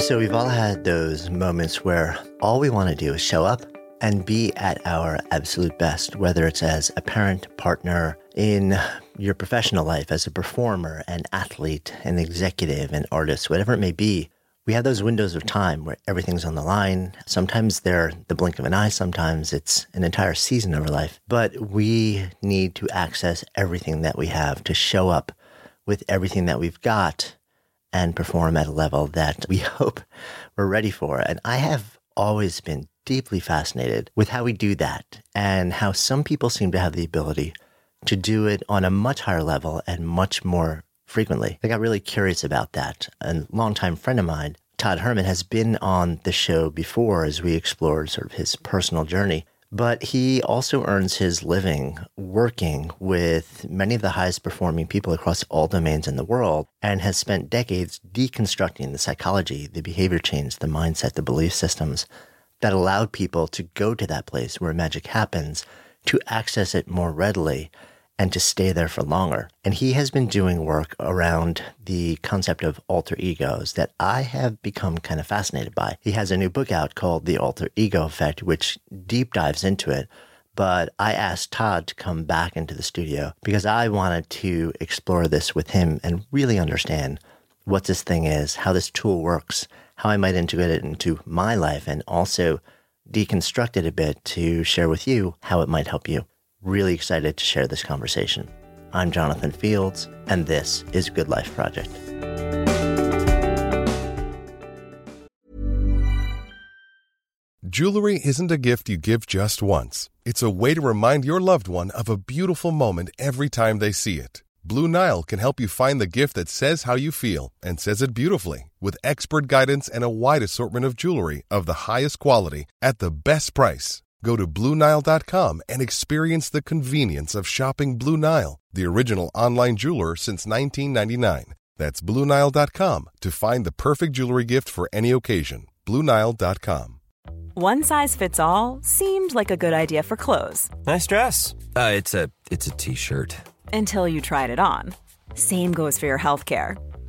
So, we've all had those moments where all we want to do is show up and be at our absolute best, whether it's as a parent, partner, in your professional life, as a performer, an athlete, an executive, an artist, whatever it may be. We have those windows of time where everything's on the line. Sometimes they're the blink of an eye, sometimes it's an entire season of our life. But we need to access everything that we have to show up with everything that we've got and perform at a level that we hope we're ready for. And I have always been deeply fascinated with how we do that and how some people seem to have the ability to do it on a much higher level and much more frequently. I got really curious about that. A longtime friend of mine, Todd Herman, has been on the show before as we explored sort of his personal journey. But he also earns his living working with many of the highest performing people across all domains in the world and has spent decades deconstructing the psychology, the behavior change, the mindset, the belief systems that allowed people to go to that place where magic happens, to access it more readily, and to stay there for longer. And he has been doing work around the concept of alter egos that I have become kind of fascinated by. He has a new book out called The Alter Ego Effect, which deep dives into it. But I asked Todd to come back into the studio because I wanted to explore this with him and really understand what this thing is, how this tool works, how I might integrate it into my life, and also deconstruct it a bit to share with you how it might help you. Really excited to share this conversation. I'm Jonathan Fields, and this is Good Life Project. Jewelry isn't a gift you give just once, it's a way to remind your loved one of a beautiful moment every time they see it. Blue Nile can help you find the gift that says how you feel and says it beautifully with expert guidance and a wide assortment of jewelry of the highest quality at the best price. Go to BlueNile.com and experience the convenience of shopping Blue Nile, the original online jeweler since 1999. That's BlueNile.com to find the perfect jewelry gift for any occasion. BlueNile.com. One size fits all seemed like a good idea for clothes. Nice dress. Uh, it's a it's a t-shirt until you tried it on. Same goes for your healthcare.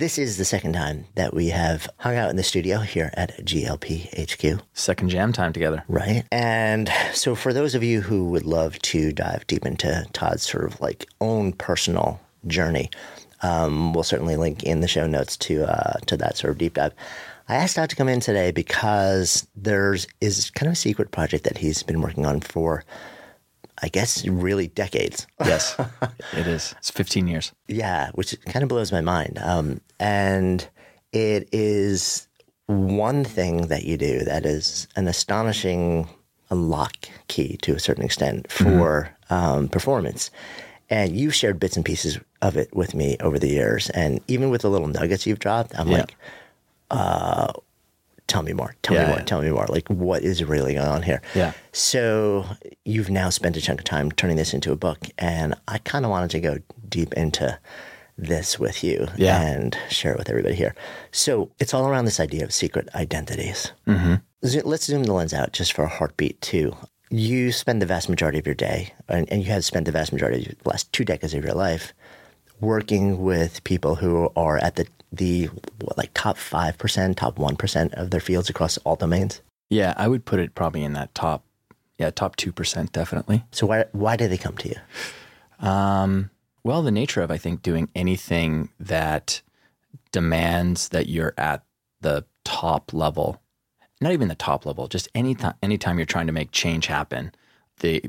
This is the second time that we have hung out in the studio here at GLP HQ. Second jam time together. Right. And so, for those of you who would love to dive deep into Todd's sort of like own personal journey, um, we'll certainly link in the show notes to uh, to that sort of deep dive. I asked Todd to come in today because there's is kind of a secret project that he's been working on for I guess really decades. yes, it is. It's 15 years. Yeah, which kind of blows my mind. Um, and it is one thing that you do that is an astonishing unlock key to a certain extent mm-hmm. for mm-hmm. um, performance. And you've shared bits and pieces of it with me over the years. And even with the little nuggets you've dropped, I'm yeah. like, uh, tell me more, tell yeah, me more, yeah. tell me more. Like, what is really going on here? Yeah. So you've now spent a chunk of time turning this into a book, and I kind of wanted to go deep into this with you Yeah. and share it with everybody here. So it's all around this idea of secret identities. Mm-hmm. Zo- Let's zoom the lens out just for a heartbeat too. You spend the vast majority of your day, and, and you have spent the vast majority of the last two decades of your life working with people who are at the the what, like top five percent, top one percent of their fields across all domains. Yeah, I would put it probably in that top, yeah, top two percent definitely. So why why do they come to you? Um, well, the nature of I think doing anything that demands that you're at the top level, not even the top level, just any time anytime you're trying to make change happen, the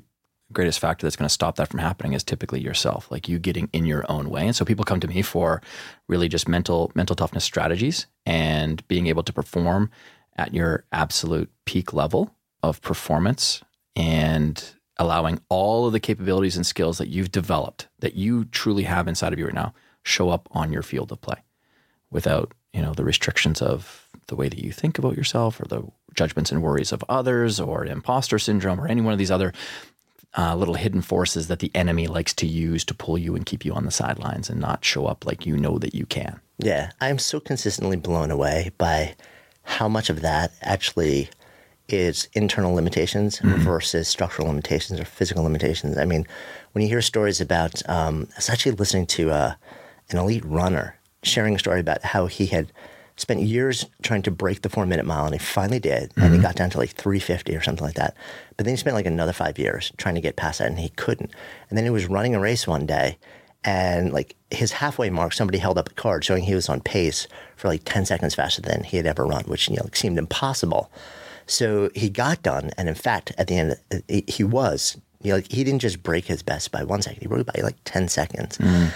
greatest factor that's going to stop that from happening is typically yourself, like you getting in your own way. And so people come to me for really just mental mental toughness strategies and being able to perform at your absolute peak level of performance and allowing all of the capabilities and skills that you've developed that you truly have inside of you right now show up on your field of play without you know the restrictions of the way that you think about yourself or the judgments and worries of others or imposter syndrome or any one of these other uh, little hidden forces that the enemy likes to use to pull you and keep you on the sidelines and not show up like you know that you can Yeah, I'm so consistently blown away by how much of that actually is internal limitations versus structural limitations or physical limitations. I mean, when you hear stories about, um, I was actually listening to uh, an elite runner sharing a story about how he had spent years trying to break the four minute mile and he finally did. And he mm-hmm. got down to like 350 or something like that. But then he spent like another five years trying to get past that and he couldn't. And then he was running a race one day and like his halfway mark, somebody held up a card showing he was on pace for like 10 seconds faster than he had ever run, which, you know, seemed impossible. So he got done. And in fact, at the end, he- he was, you know, like he didn't just break his best by one second, he broke it by like 10 seconds. Mm.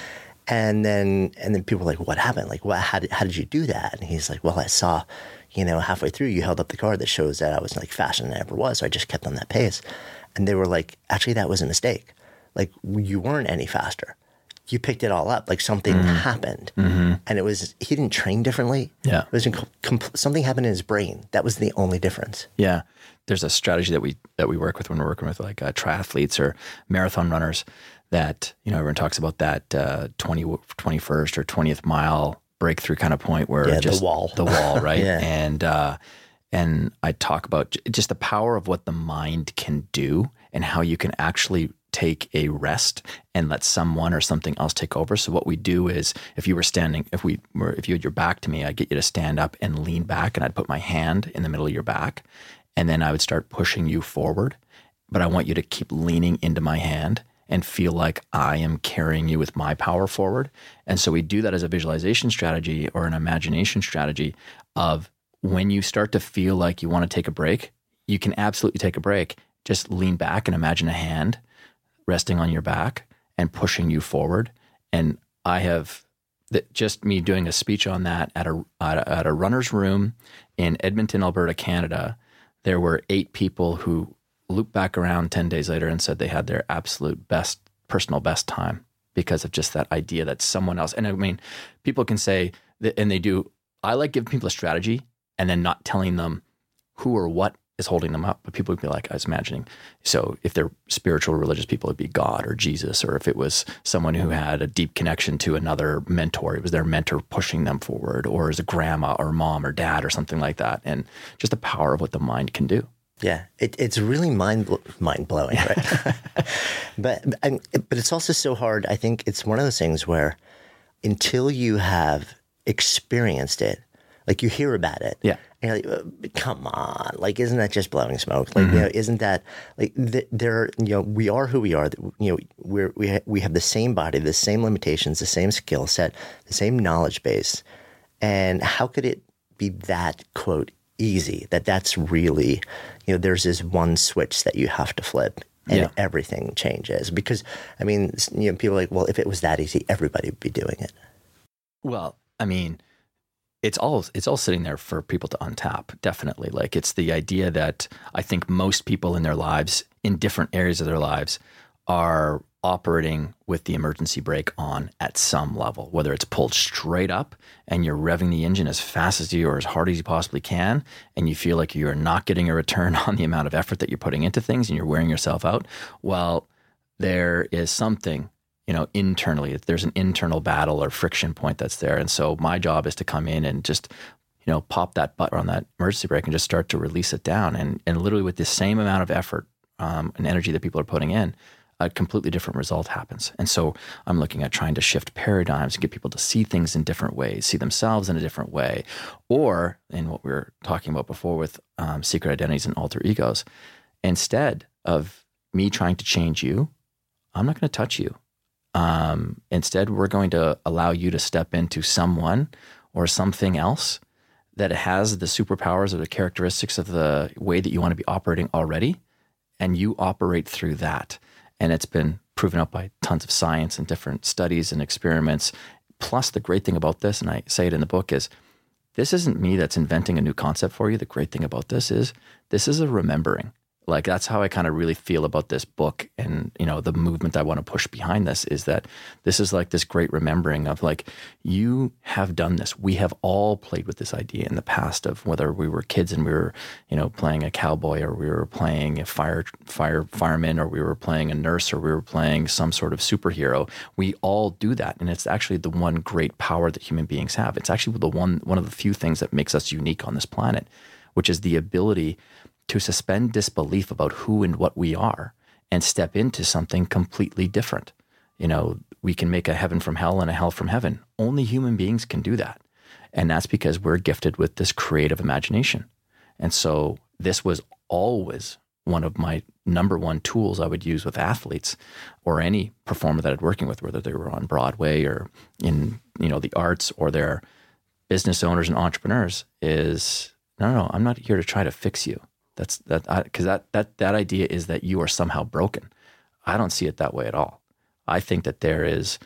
And then, and then people were like, "What happened? Like, what? How did, how did you do that?" And he's like, "Well, I saw, you know, halfway through, you held up the card that shows that I was like faster than I ever was, so I just kept on that pace." And they were like, "Actually, that was a mistake. Like, you weren't any faster. You picked it all up. Like something happened, and it was he didn't train differently. Yeah. it was something happened in his brain. That was the only difference. Yeah, there's a strategy that we that we work with when we're working with like uh, triathletes or marathon runners. That you know, everyone talks about that uh, 20, 21st or twentieth mile breakthrough kind of point where Yeah, the wall. the wall, right? Yeah. And uh, and I talk about just the power of what the mind can do and how you can actually take a rest and let someone or something else take over. So what we do is if you were standing, if we were, if you had your back to me, I'd get you to stand up and lean back and I'd put my hand in the middle of your back and then I would start pushing you forward. But I want you to keep leaning into my hand and feel like I am carrying you with my power forward. And so we do that as a visualization strategy or an imagination strategy of when you start to feel like you want to take a break, you can absolutely take a break. Just lean back and imagine a hand resting on your back and pushing you forward. And I have that just me doing a speech on that at a, at a at a runner's room in Edmonton, Alberta, Canada. There were eight people who looped back around ten days later and said they had their absolute best personal best time because of just that idea that someone else. And I mean, people can say that, and they do. I like giving people a strategy and then not telling them who or what is holding them up. But people would be like, I was imagining. So if they're spiritual, religious people, it'd be God or Jesus, or if it was someone who had a deep connection to another mentor, it was their mentor pushing them forward, or as a grandma or mom or dad or something like that. And just the power of what the mind can do. Yeah, it, it's really mind mind blowing, right? but and, but it's also so hard. I think it's one of those things where until you have experienced it, like you hear about it, Yeah. and you're like, "Uh, come on, like isn't that just blowing smoke? Like you know, isn't that like th- there? You know, we are who we are. You know, we're we ha- we have the same body, the same limitations, the same skill set, the same knowledge base, and how could it be that quote easy? That that's really, you know, there's this one switch that you have to flip. And Yeah. everything changes because, I mean, you know, people are like, well, if it was that easy, everybody would be doing it. Well, I mean, it's all it's all sitting there for people to untap. Definitely, like it's the idea that I think most people in their lives, in different areas of their lives, are operating with the emergency brake on at some level. Whether it's pulled straight up and you're revving the engine as fast as you or as hard as you possibly can, and you feel like you are not getting a return on the amount of effort that you're putting into things, and you're wearing yourself out. Well, there is something you know, internally. There's an internal battle or friction point that's there. And so my job is to come in and just, you know, pop that button on that emergency brake and just start to release it down. And, and literally with the same amount of effort um, and energy that people are putting in, a completely different result happens. And so I'm looking at trying to shift paradigms and get people to see things in different ways, see themselves in a different way. Or in what we were talking about before with um, secret identities and alter egos, instead of me trying to change you, I'm not going to touch you. Um, instead, we're going to allow you to step into someone or something else that has the superpowers or the characteristics of the way that you want to be operating already, and you operate through that. And it's been proven out by tons of science and different studies and experiments. Plus, the great thing about this, and I say it in the book, is this isn't me that's inventing a new concept for you. The great thing about this is this is a remembering. Like that's how I kind of really feel about this book and you know the movement I want to push behind this is that this is like this great remembering of like you have done this. We have all played with this idea in the past of whether we were kids and we were you know playing a cowboy or we were playing a fire fire fireman or we were playing a nurse or we were playing some sort of superhero. We all do that and it's actually the one great power that human beings have. It's actually the one one of the few things that makes us unique on this planet, which is the ability to suspend disbelief about who and what we are and step into something completely different. You know, we can make a heaven from hell and a hell from heaven. Only human beings can do that. And that's because we're gifted with this creative imagination. And so this was always one of my number one tools I would use with athletes or any performer that I'd working with, whether they were on Broadway or in, you know, the arts or they're business owners and entrepreneurs is no, no, I'm not here to try to fix you. That's that because that that that idea is that you are somehow broken. I don't see it that way at all. I think that there is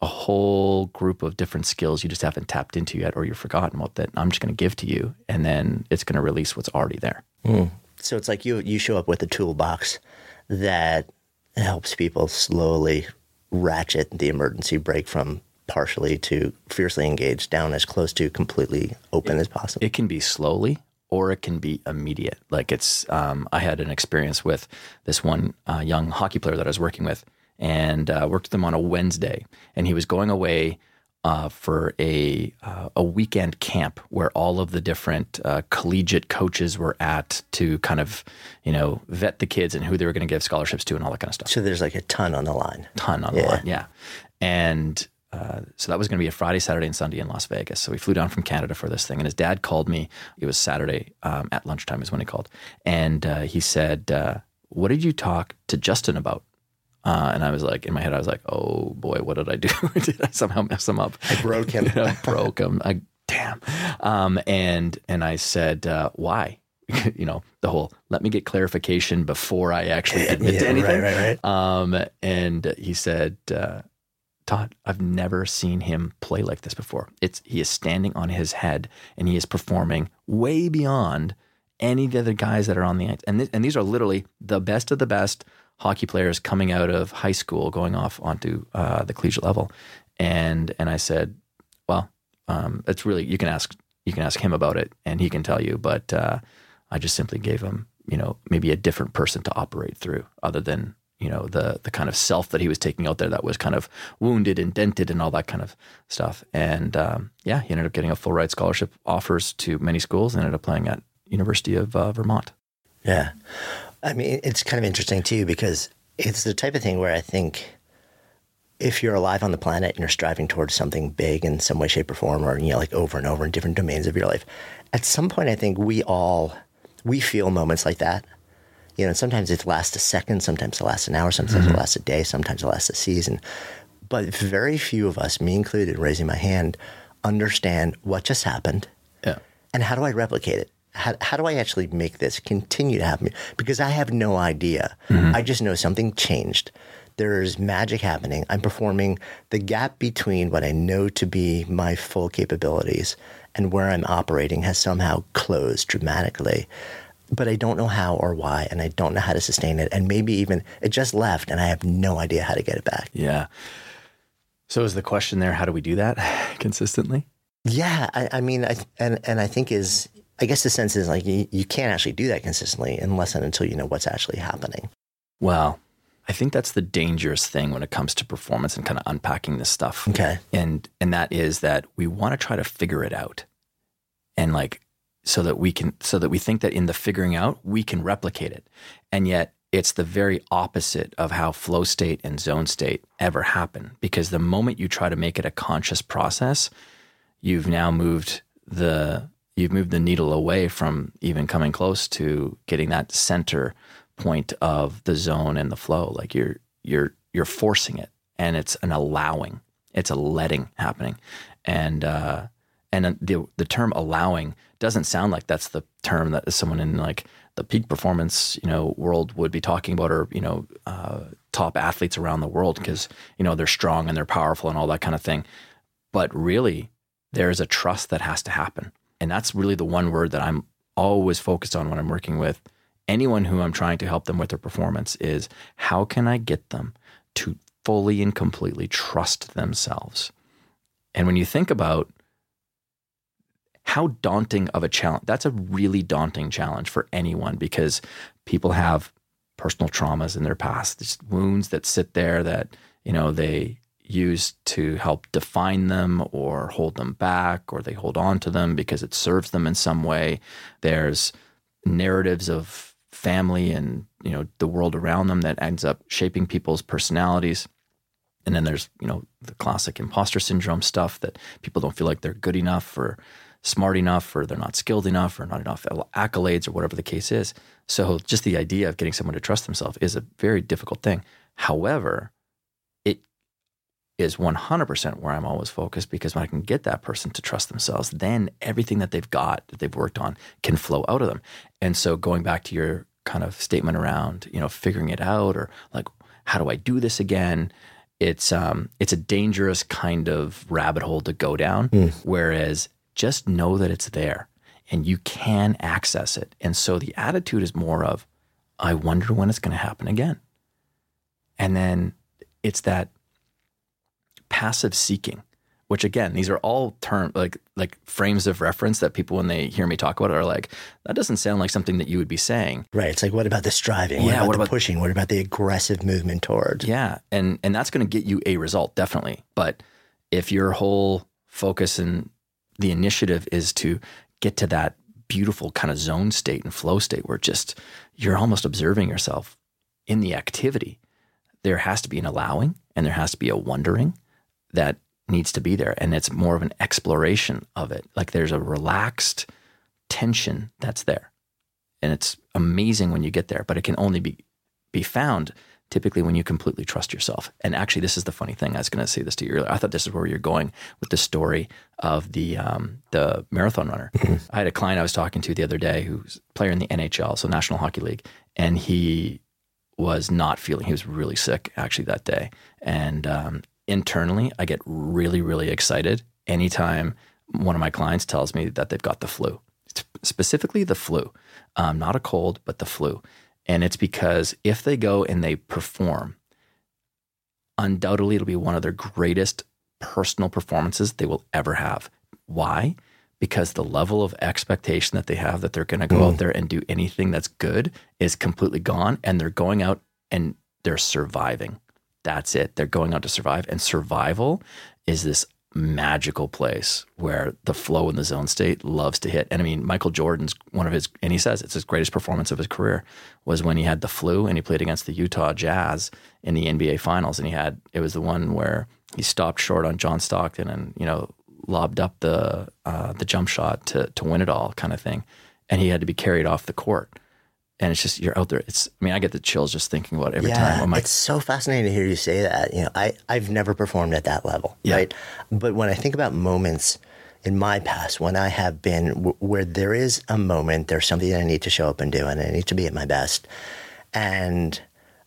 a whole group of different skills you just haven't tapped into yet or you've forgotten what that I'm just going to give to you and then it's going to release what's already there. Mm. So it's like you you show up with a toolbox that helps people slowly ratchet the emergency brake from partially to fiercely engaged down as close to completely open it, as possible. It can be slowly or it can be immediate. Like it's, um, I had an experience with this one uh, young hockey player that I was working with, and uh, worked with him on a Wednesday, and he was going away uh, for a uh, a weekend camp where all of the different uh, collegiate coaches were at to kind of you know vet the kids and who they were going to give scholarships to and all that kind of stuff. So there's like a ton on the line. Ton on yeah. the line, yeah. And uh, so that was going to be a Friday, Saturday, and Sunday in Las Vegas. So we flew down from Canada for this thing, and his dad called me. It was Saturday um, at lunchtime is when he called, and uh, he said, uh, "What did you talk to Justin about?" Uh, and I was like, in my head, I was like, "Oh boy, what did I do? did I somehow mess him up? I broke him. I broke him. I, damn." Um, and and I said, uh, "Why?" you know, the whole let me get clarification before I actually admit yeah, to anything. Right, right, right. Um, and he said, uh, Todd, I've never seen him play like this before. It's he is standing on his head and he is performing way beyond any of the other guys that are on the ice. And th- and these are literally the best of the best hockey players coming out of high school, going off onto uh, the collegiate level. And and I said, well, um, it's really you can ask you can ask him about it and he can tell you. But uh, I just simply gave him you know maybe a different person to operate through, other than you know the the kind of self that he was taking out there that was kind of wounded and dented and all that kind of stuff. And um, yeah, he ended up getting a full ride scholarship offers to many schools and ended up playing at University of uh, Vermont. Yeah, I mean it's kind of interesting too because it's the type of thing where I think if you're alive on the planet and you're striving towards something big in some way, shape, or form, or you know, like over and over in different domains of your life, at some point I think we all we feel moments like that you know, sometimes it lasts a second, sometimes it lasts an hour, sometimes mm-hmm. it lasts a day, sometimes it lasts a season. But very few of us, me included, raising my hand, understand what just happened. Yeah. And how do I replicate it? How, how do I actually make this continue to happen? Because I have no idea. Mm-hmm. I just know something changed. There's magic happening. I'm performing the gap between what I know to be my full capabilities and where I'm operating has somehow closed dramatically but I don't know how or why, and I don't know how to sustain it. And maybe even it just left, and I have no idea how to get it back. Yeah. So is the question there? How do we do that consistently? Yeah, I, I mean, I, and and I think is I guess the sense is like you, you can't actually do that consistently unless and until you know what's actually happening. Well, I think that's the dangerous thing when it comes to performance and kind of unpacking this stuff. Okay. And and that is that we want to try to figure it out. And like so that we can so that we think that in the figuring out we can replicate it. And yet it's the very opposite of how flow state and zone state ever happen because the moment you try to make it a conscious process, you've now moved the you've moved the needle away from even coming close to getting that center point of the zone and the flow. Like you're you're you're forcing it, and it's an allowing. It's a letting happening, and uh, and the the term allowing doesn't sound like that's the term that someone in like the peak performance you know world would be talking about, or you know uh, top athletes around the world because you know they're strong and they're powerful and all that kind of thing. But really, there's a trust that has to happen, and that's really the one word that I'm always focused on when I'm working with anyone who I'm trying to help them with their performance is how can I get them to fully and completely trust themselves? And when you think about how daunting of a challenge, that's a really daunting challenge for anyone because people have personal traumas in their past, just wounds that sit there that, you know, they use to help define them or hold them back or they hold on to them because it serves them in some way. There's narratives of family and you know the world around them that ends up shaping people's personalities and then there's you know the classic imposter syndrome stuff that people don't feel like they're good enough or smart enough or they're not skilled enough or not enough accolades or whatever the case is so just the idea of getting someone to trust themselves is a very difficult thing however it is 100% where I'm always focused because when I can get that person to trust themselves, then everything that they've got, that they've worked on, can flow out of them. And so going back to your kind of statement around, you know, figuring it out or like, how do I do this again? It's um, it's a dangerous kind of rabbit hole to go down. Mm. Whereas just know that it's there and you can access it. And so the attitude is more of, I wonder when it's going to happen again. And then it's that passive seeking which again, these are all term like like frames of reference that people when they hear me talk about it are like, that doesn't sound like something that you would be saying. Right. It's like what about the striving? Yeah, what about what the about, pushing? What about the aggressive movement towards? Yeah. And and that's gonna get you a result, definitely. But if your whole focus and the initiative is to get to that beautiful kind of zone state and flow state where just you're almost observing yourself in the activity, there has to be an allowing and there has to be a wondering that needs to be there. And it's more of an exploration of it. Like there's a relaxed tension that's there. And it's amazing when you get there, but it can only be be found typically when you completely trust yourself. And actually, this is the funny thing. I was going to say this to you earlier. I thought this is where you're going with the story of the um, the marathon runner. Mm-hmm. I had a client I was talking to the other day who's a player in the NHL, so National Hockey League, and he was not feeling. He was really sick actually that day, and um, internally, I get really, really excited anytime one of my clients tells me that they've got the flu, specifically the flu, um, not a cold, but the flu. And it's because if they go and they perform, undoubtedly it'll be one of their greatest personal performances they will ever have. Why? Because the level of expectation that they have that they're going to go mm. out there and do anything that's good is completely gone. And they're going out and they're surviving that's it. They're going out to survive. And survival is this magical place where the flow in the zone state loves to hit. And I mean, Michael Jordan's one of his, and he says it's his greatest performance of his career was when he had the flu and he played against the Utah Jazz in the NBA Finals. And he had, it was the one where he stopped short on John Stockton and, you know, lobbed up the uh, the jump shot to to win it all kind of thing. And he had to be carried off the court and it's just you're out there. It's I mean I get the chills just thinking about it every yeah, time. Like, it's so fascinating to hear you say that. You know, I I've never performed at that level, yeah. right? But when I think about moments in my past when I have been w- where there is a moment, there's something that I need to show up and do, and I need to be at my best, and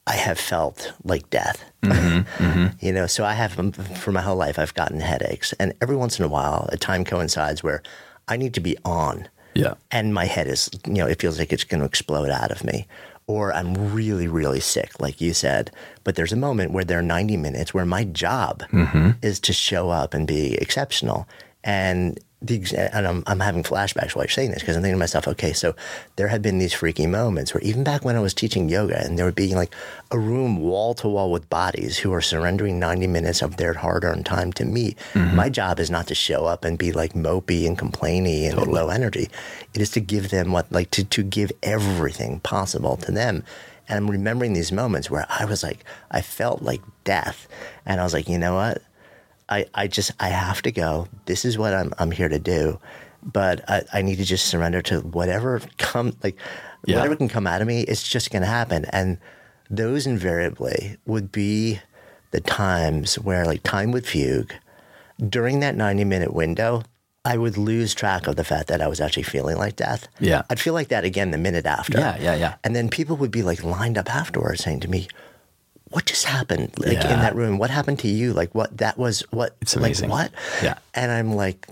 I have felt like death. Mm-hmm, mm-hmm. you know, so I have for my whole life I've gotten headaches, and every once in a while a time coincides where I need to be on yeah. And my head is, you know, it feels like it's going to explode out of me. Or I'm really, really sick, like you said. But there's a moment where there are 90 minutes where my job mm-hmm. is to show up and be exceptional. And the and I'm, I'm having flashbacks while you're saying this because I'm thinking to myself, okay, so there have been these freaky moments where even back when I was teaching yoga and there would be like a room wall to wall with bodies who are surrendering 90 minutes of their hard earned time to me. Mm-hmm. My job is not to show up and be like mopey and complainy and totally. low energy. It is to give them what, like to, to give everything possible to them. And I'm remembering these moments where I was like, I felt like death. And I was like, you know what? I, I just I have to go. This is what I'm I'm here to do. But I, I need to just surrender to whatever come like yeah. whatever can come out of me, it's just gonna happen. And those invariably would be the times where like time would fugue. During that 90 minute window, I would lose track of the fact that I was actually feeling like death. Yeah. I'd feel like that again the minute after. Yeah, yeah, yeah. And then people would be like lined up afterwards saying to me, what just happened like yeah. in that room? What happened to you? Like what that was what it's amazing. like what? Yeah. And i'm like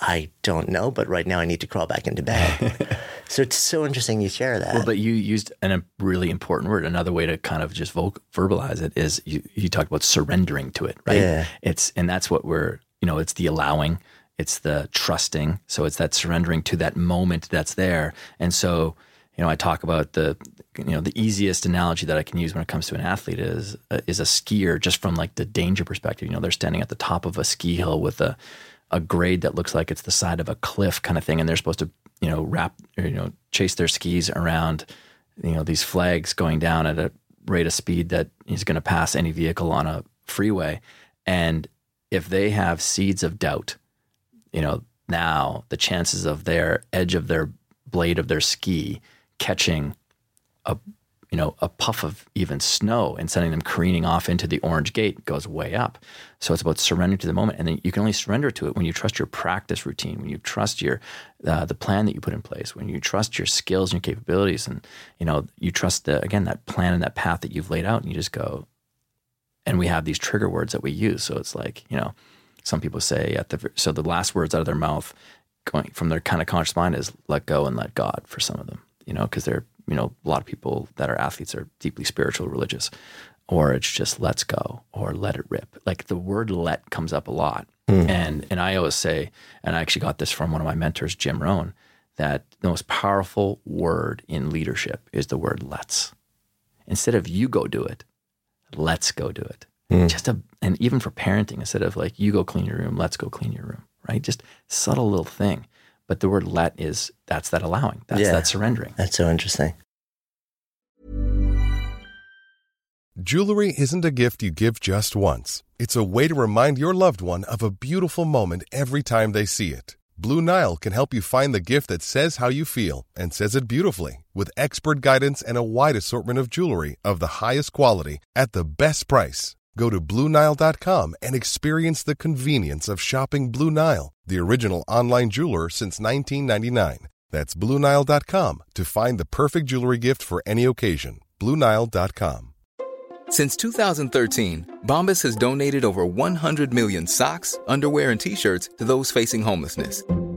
i don't know but right now i need to crawl back into bed. So it's so interesting you share that. Well but you used an, a really important word. Another way to kind of just verbalize it is you, you talked about surrendering to it right? Yeah. it's and that's what we're you know it's the allowing it's the trusting. So it's that surrendering to that moment that's there. And so you know, I talk about the you know the easiest analogy that I can use when it comes to an athlete is uh, is a skier just from like the danger perspective. You know, they're standing at the top of a ski hill with a a grade that looks like it's the side of a cliff kind of thing, and they're supposed to you know wrap or, you know chase their skis around you know these flags going down at a rate of speed that is going to pass any vehicle on a freeway, and if they have seeds of doubt, you know now the chances of their edge of their blade of their ski catching a you know a puff of even snow and sending them careening off into the orange gate goes way up. So it's about surrendering to the moment, and then you can only surrender to it when you trust your practice routine, when you trust your uh, the plan that you put in place, when you trust your skills and your capabilities, and you know you trust the again that plan and that path that you've laid out, and you just go. And we have these trigger words that we use. So it's like you know, some people say at the so the last words out of their mouth, going from their kind of conscious mind is let go and let God for some of them you know, because they're, you know, a lot of people that are athletes are deeply spiritual, religious, or it's just let's go or let it rip. Like the word let comes up a lot. Mm. And, and I always say, and I actually got this from one of my mentors, Jim Rohn, that the most powerful word in leadership is the word let's. Instead of you go do it, let's go do it. Mm. Just a, and even for parenting, instead of like you go clean your room, let's go clean your room, right? Just subtle little thing. But the word let is that's that allowing, that's yeah, that surrendering. That's so interesting. Jewelry isn't a gift you give just once, it's a way to remind your loved one of a beautiful moment every time they see it. Blue Nile can help you find the gift that says how you feel and says it beautifully with expert guidance and a wide assortment of jewelry of the highest quality at the best price. Go to BlueNile.com and experience the convenience of shopping Blue Nile, the original online jeweler since 1999. That's BlueNile.com to find the perfect jewelry gift for any occasion. BlueNile.com. Since 2013, Bombas has donated over 100 million socks, underwear, and t shirts to those facing homelessness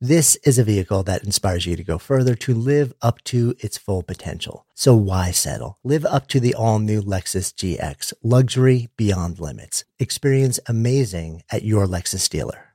This is a vehicle that inspires you to go further to live up to its full potential. So why settle? Live up to the all new Lexus GX, luxury beyond limits. Experience amazing at your Lexus dealer.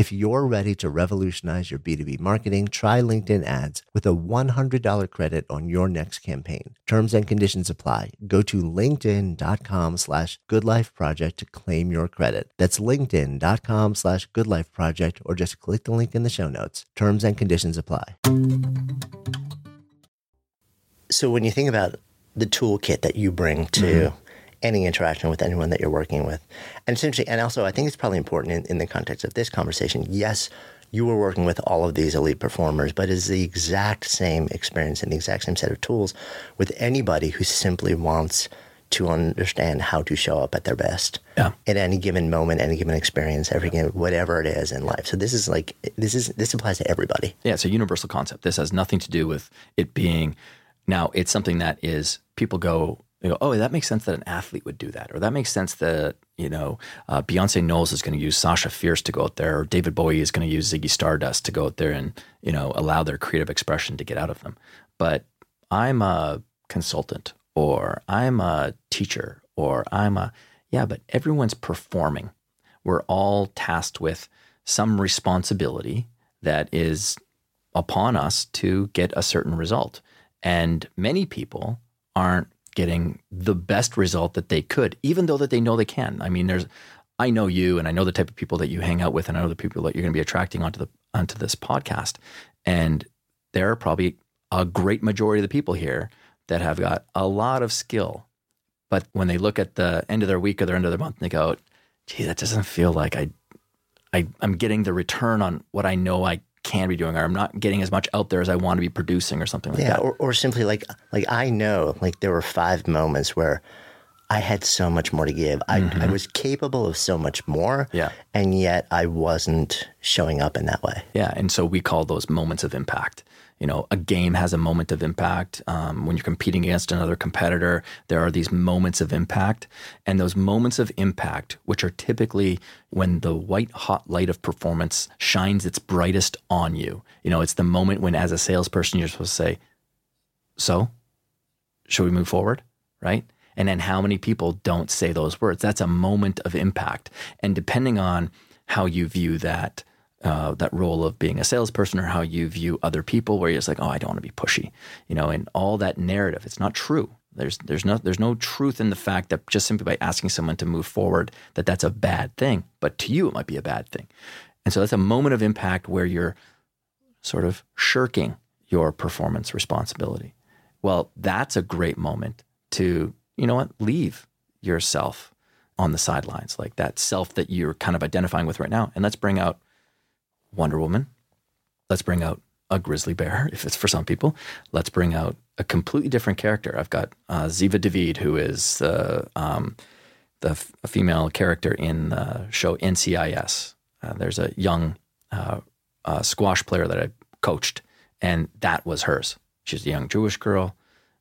If you're ready to revolutionize your B2B marketing, try LinkedIn ads with a $100 credit on your next campaign. Terms and conditions apply. Go to linkedin.com slash goodlifeproject to claim your credit. That's linkedin.com slash goodlifeproject or just click the link in the show notes. Terms and conditions apply. So when you think about the toolkit that you bring to mm-hmm any interaction with anyone that you're working with. And essentially, and also, I think it's probably important in, in the context of this conversation. Yes, you were working with all of these elite performers, but it's the exact same experience and the exact same set of tools with anybody who simply wants to understand how to show up at their best yeah. at any given moment, any given experience, every given, whatever it is in life. So this is like this is this applies to everybody. Yeah, it's a universal concept. This has nothing to do with it being now. It's something that is people go they go, oh, that makes sense that an athlete would do that, or that makes sense that you know uh, Beyonce Knowles is going to use Sasha Fierce to go out there, or David Bowie is going to use Ziggy Stardust to go out there and you know allow their creative expression to get out of them. But I'm a consultant, or I'm a teacher, or I'm a yeah, but everyone's performing. We're all tasked with some responsibility that is upon us to get a certain result, and many people aren't getting the best result that they could, even though that they know they can. I mean, there's, I know you, and I know the type of people that you hang out with, and I know the people that you're going to be attracting onto the onto this podcast, and there are probably a great majority of the people here that have got a lot of skill, but when they look at the end of their week or their end of their month, and they go, "Gee, that doesn't feel like I, I, I'm getting the return on what I know I can be doing or I'm not getting as much out there as I want to be producing or something like yeah, that. Or, or simply like like I know like there were five moments where I had so much more to give. I, mm-hmm. I was capable of so much more. Yeah. And yet I wasn't showing up in that way. Yeah. And so we call those moments of impact you know, a game has a moment of impact. Um, when you're competing against another competitor, there are these moments of impact. And those moments of impact, which are typically when the white hot light of performance shines its brightest on you. You know, it's the moment when, as a salesperson, you're supposed to say, So, should we move forward? Right? And then how many people don't say those words? That's a moment of impact. And depending on how you view that, uh, that role of being a salesperson or how you view other people, where you're just like, oh, I don't want to be pushy, you know, and all that narrative. It's not true. There's there's no there's no truth in the fact that just simply by asking someone to move forward that that's a bad thing, but to you it might be a bad thing. And so that's a moment of impact where you're sort of shirking your performance responsibility. Well, that's a great moment to, you know what, leave yourself on the sidelines, like that self that you're kind of identifying with right now. And let's bring out Wonder Woman. Let's bring out a grizzly bear, if it's for some people. Let's bring out a completely different character. I've got uh, Ziva David, who is the um, the female character in the show NCIS. Uh, there's a young uh, uh, squash player that I coached, and that was hers. She's a young Jewish girl.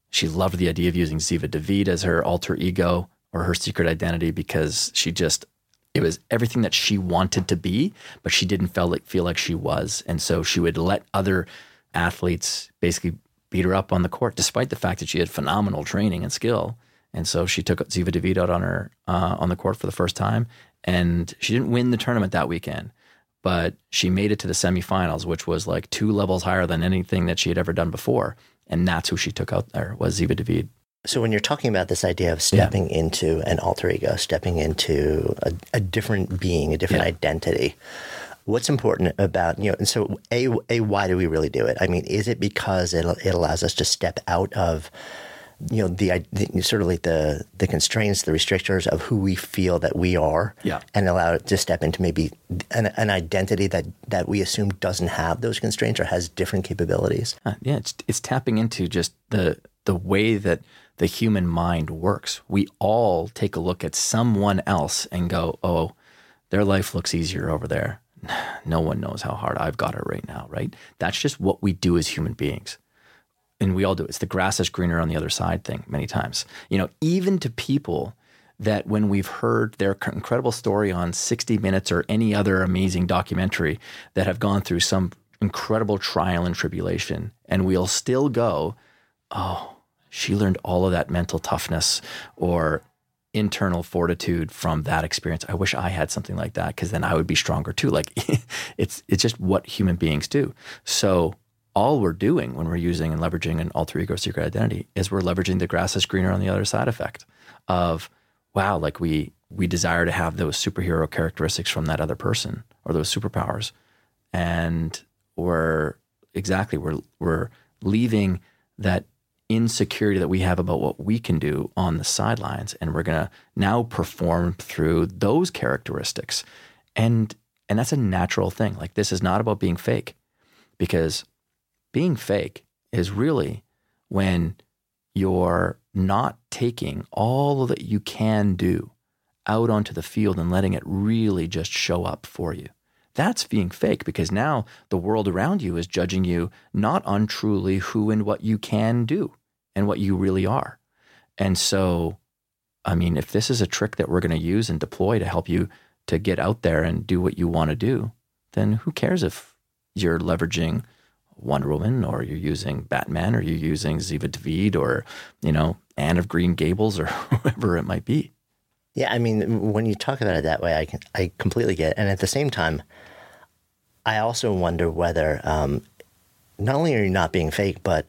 She loved the idea of using Ziva David as her alter ego or her secret identity because she just it was everything that she wanted to be, but she didn't feel like feel like she was, and so she would let other athletes basically beat her up on the court, despite the fact that she had phenomenal training and skill. And so she took Ziva David out on her uh, on the court for the first time, and she didn't win the tournament that weekend, but she made it to the semifinals, which was like two levels higher than anything that she had ever done before, and that's who she took out there was Ziva David. So when you're talking about this idea of stepping yeah. into an alter ego, stepping into a, a different being, a different yeah. identity, what's important about you know and so a a why do we really do it i mean is it because it, it allows us to step out of you know the, the sort of like the the constraints the restrictors of who we feel that we are Yeah. and allow it to step into maybe an, an identity that that we assume doesn't have those constraints or has different capabilities Uh, yeah, it's it's tapping into just the the way that the human mind works. We all take a look at someone else and go, "Oh, their life looks easier over there. No one knows how hard I've got it right now." Right? That's just what we do as human beings, and we all do. It's the grass is greener on the other side thing. Many times, you know, even to people that when we've heard their incredible story on 60 Minutes or any other amazing documentary that have gone through some incredible trial and tribulation, and we'll still go, oh, she learned all of that mental toughness or internal fortitude from that experience. I wish I had something like that because then I would be stronger too. Like it's it's just what human beings do. So all we're doing when we're using and leveraging an alter ego secret identity is we're leveraging the grass is greener on the other side effect of wow, like we we desire to have those superhero characteristics from that other person or those superpowers. And we're exactly we're we're leaving that insecurity that we have about what we can do on the sidelines and we're going to now perform through those characteristics. And and that's a natural thing. Like this is not about being fake because being fake is really when you're not taking all that you can do out onto the field and letting it really just show up for you. That's being fake because now the world around you is judging you not on truly who and what you can do and what you really are. And so, I mean, if this is a trick that we're going to use and deploy to help you to get out there and do what you want to do, then who cares if you're leveraging Wonder Woman or you're using Batman or you're using Ziva David or, you know, Anne of Green Gables or whoever it might be. Yeah, I mean, when you talk about it that way, I can, I completely get it. And at the same time, I also wonder whether um, not only are you not being fake, but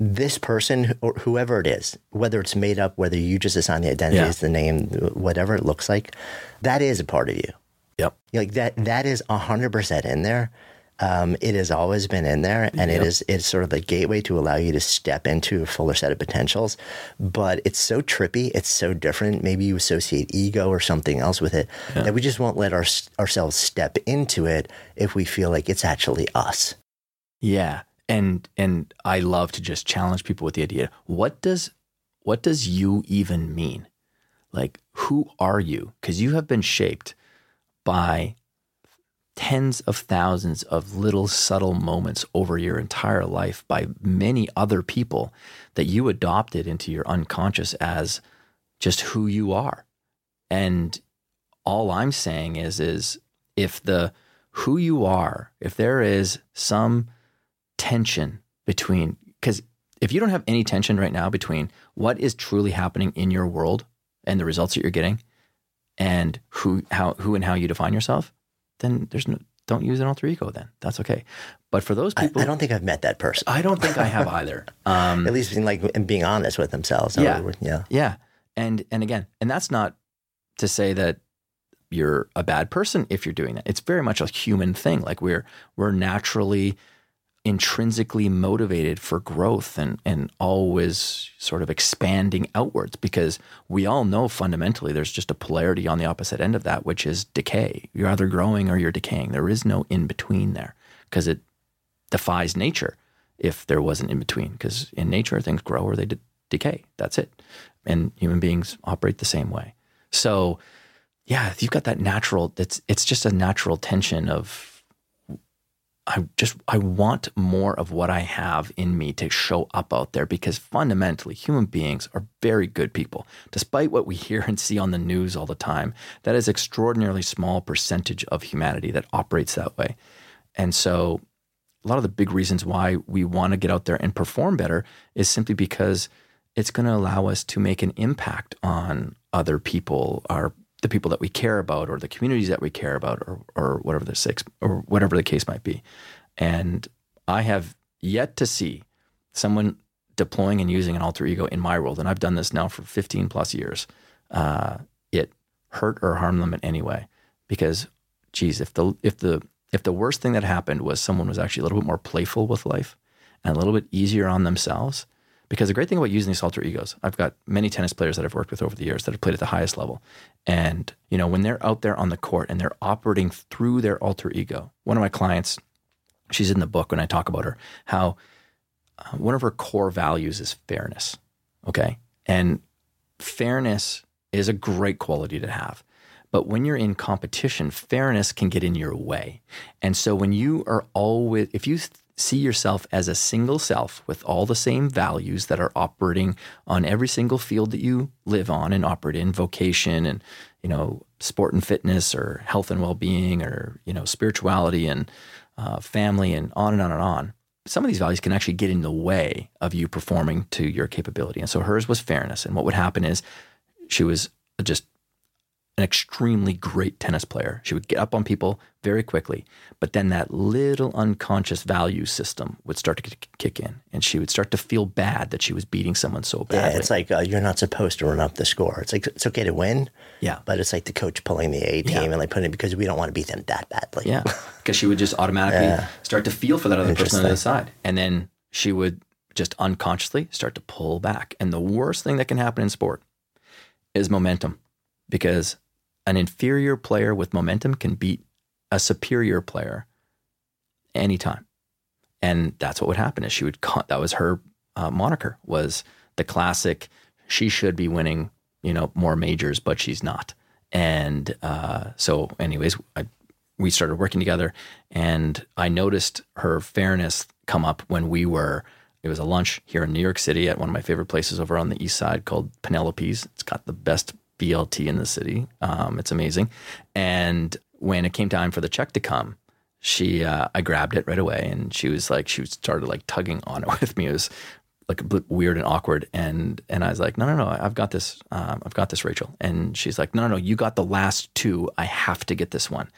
this person or whoever it is, whether it's made up, whether you just assign the identity Yeah. as the name, whatever it looks like, that is a part of you. Yep. Like that, that is hundred percent in there. Um, it has always been in there, and it is it's sort of the gateway to allow you to step into a fuller set of potentials. But it's so trippy, it's so different. Maybe you associate ego or something else with it that we just won't let our, ourselves step into it if we feel like it's actually us. Yeah. And and I love to just challenge people with the idea, what does what does you even mean? Like who are you? Cuz you have been shaped by tens of thousands of little subtle moments over your entire life by many other people that you adopted into your unconscious as just who you are. And all I'm saying is is if the who you are, if there is some tension between because if you don't have any tension right now between what is truly happening in your world and the results that you're getting and who how who and how you define yourself, then there's no don't use an alter ego then. That's okay. But for those people I don't think I've met that person. I don't think I have either. Um At least being like and being honest with themselves. Yeah. Or- yeah. Yeah. And and again, and that's not to say that you're a bad person if you're doing that. It's very much a human thing. Like we're we're naturally intrinsically motivated for growth and and always sort of expanding outwards because we all know fundamentally there's just a polarity on the opposite end of that which is decay. You're either growing or you're decaying. There is no in between there because it defies nature if there was an in between because in nature things grow or they de- decay. That's it. And human beings operate the same way. So yeah, you've got that natural it's it's just a natural tension of I just I want more of what I have in me to show up out there because fundamentally human beings are very good people. Despite what we hear and see on the news all the time, that is extraordinarily small percentage of humanity that operates that way. And so a lot of the big reasons why we want to get out there and perform better is simply because it's going to allow us to make an impact on other people, our the people that we care about, or the communities that we care about, or or whatever the six or whatever the case might be. And I have yet to see someone deploying and using an alter ego in my world, and I've done this now for 15 plus years. Uh, it hurt or harm them in any way, because geez, if the if the if the worst thing that happened was someone was actually a little bit more playful with life and a little bit easier on themselves. Because the great thing about using these alter egos, I've got many tennis players that I've worked with over the years that have played at the highest level. And, you know, when they're out there on the court and they're operating through their alter ego, one of my clients, she's in the book when I talk about her, how uh, one of her core values is fairness. Okay. And fairness is a great quality to have. But when you're in competition, fairness can get in your way. And so when you are always, if you see yourself as a single self with all the same values that are operating on every single field that you live on and operate in vocation and you know sport and fitness or health and well-being or you know spirituality and uh, family and on and on and on. Some of these values can actually get in the way of you performing to your capability. And so hers was fairness. And what would happen is she was just an extremely great tennis player. She would get up on people very quickly, but then that little unconscious value system would start to kick in, and she would start to feel bad that she was beating someone so badly. Yeah, it's like uh, you're not supposed to run up the score. It's like it's okay to win. Yeah, but it's like the coach pulling the A team yeah. and like putting it because we don't want to beat them that badly. Yeah, because she would just automatically yeah. start to feel for that other person on the other side, and then she would just unconsciously start to pull back. And the worst thing that can happen in sport is momentum, because an inferior player with momentum can beat a superior player anytime. And that's what would happen is she would, that was her uh, moniker was the classic, she should be winning, you know, more majors, but she's not. And uh, so anyways, I, we started working together and I noticed her fairness come up when we were, it was a lunch here in New York City at one of my favorite places over on the east side called Penelope's. It's got the best BLT in the city. Um, it's amazing. And when it came time for the check to come, she uh, I grabbed it right away, and she was like, she started like tugging on it with me. It was like weird and awkward, and and I was like, no, no, no, I've got this, um, I've got this, Rachel. And she's like, no, no, no, you got the last two. I have to get this one.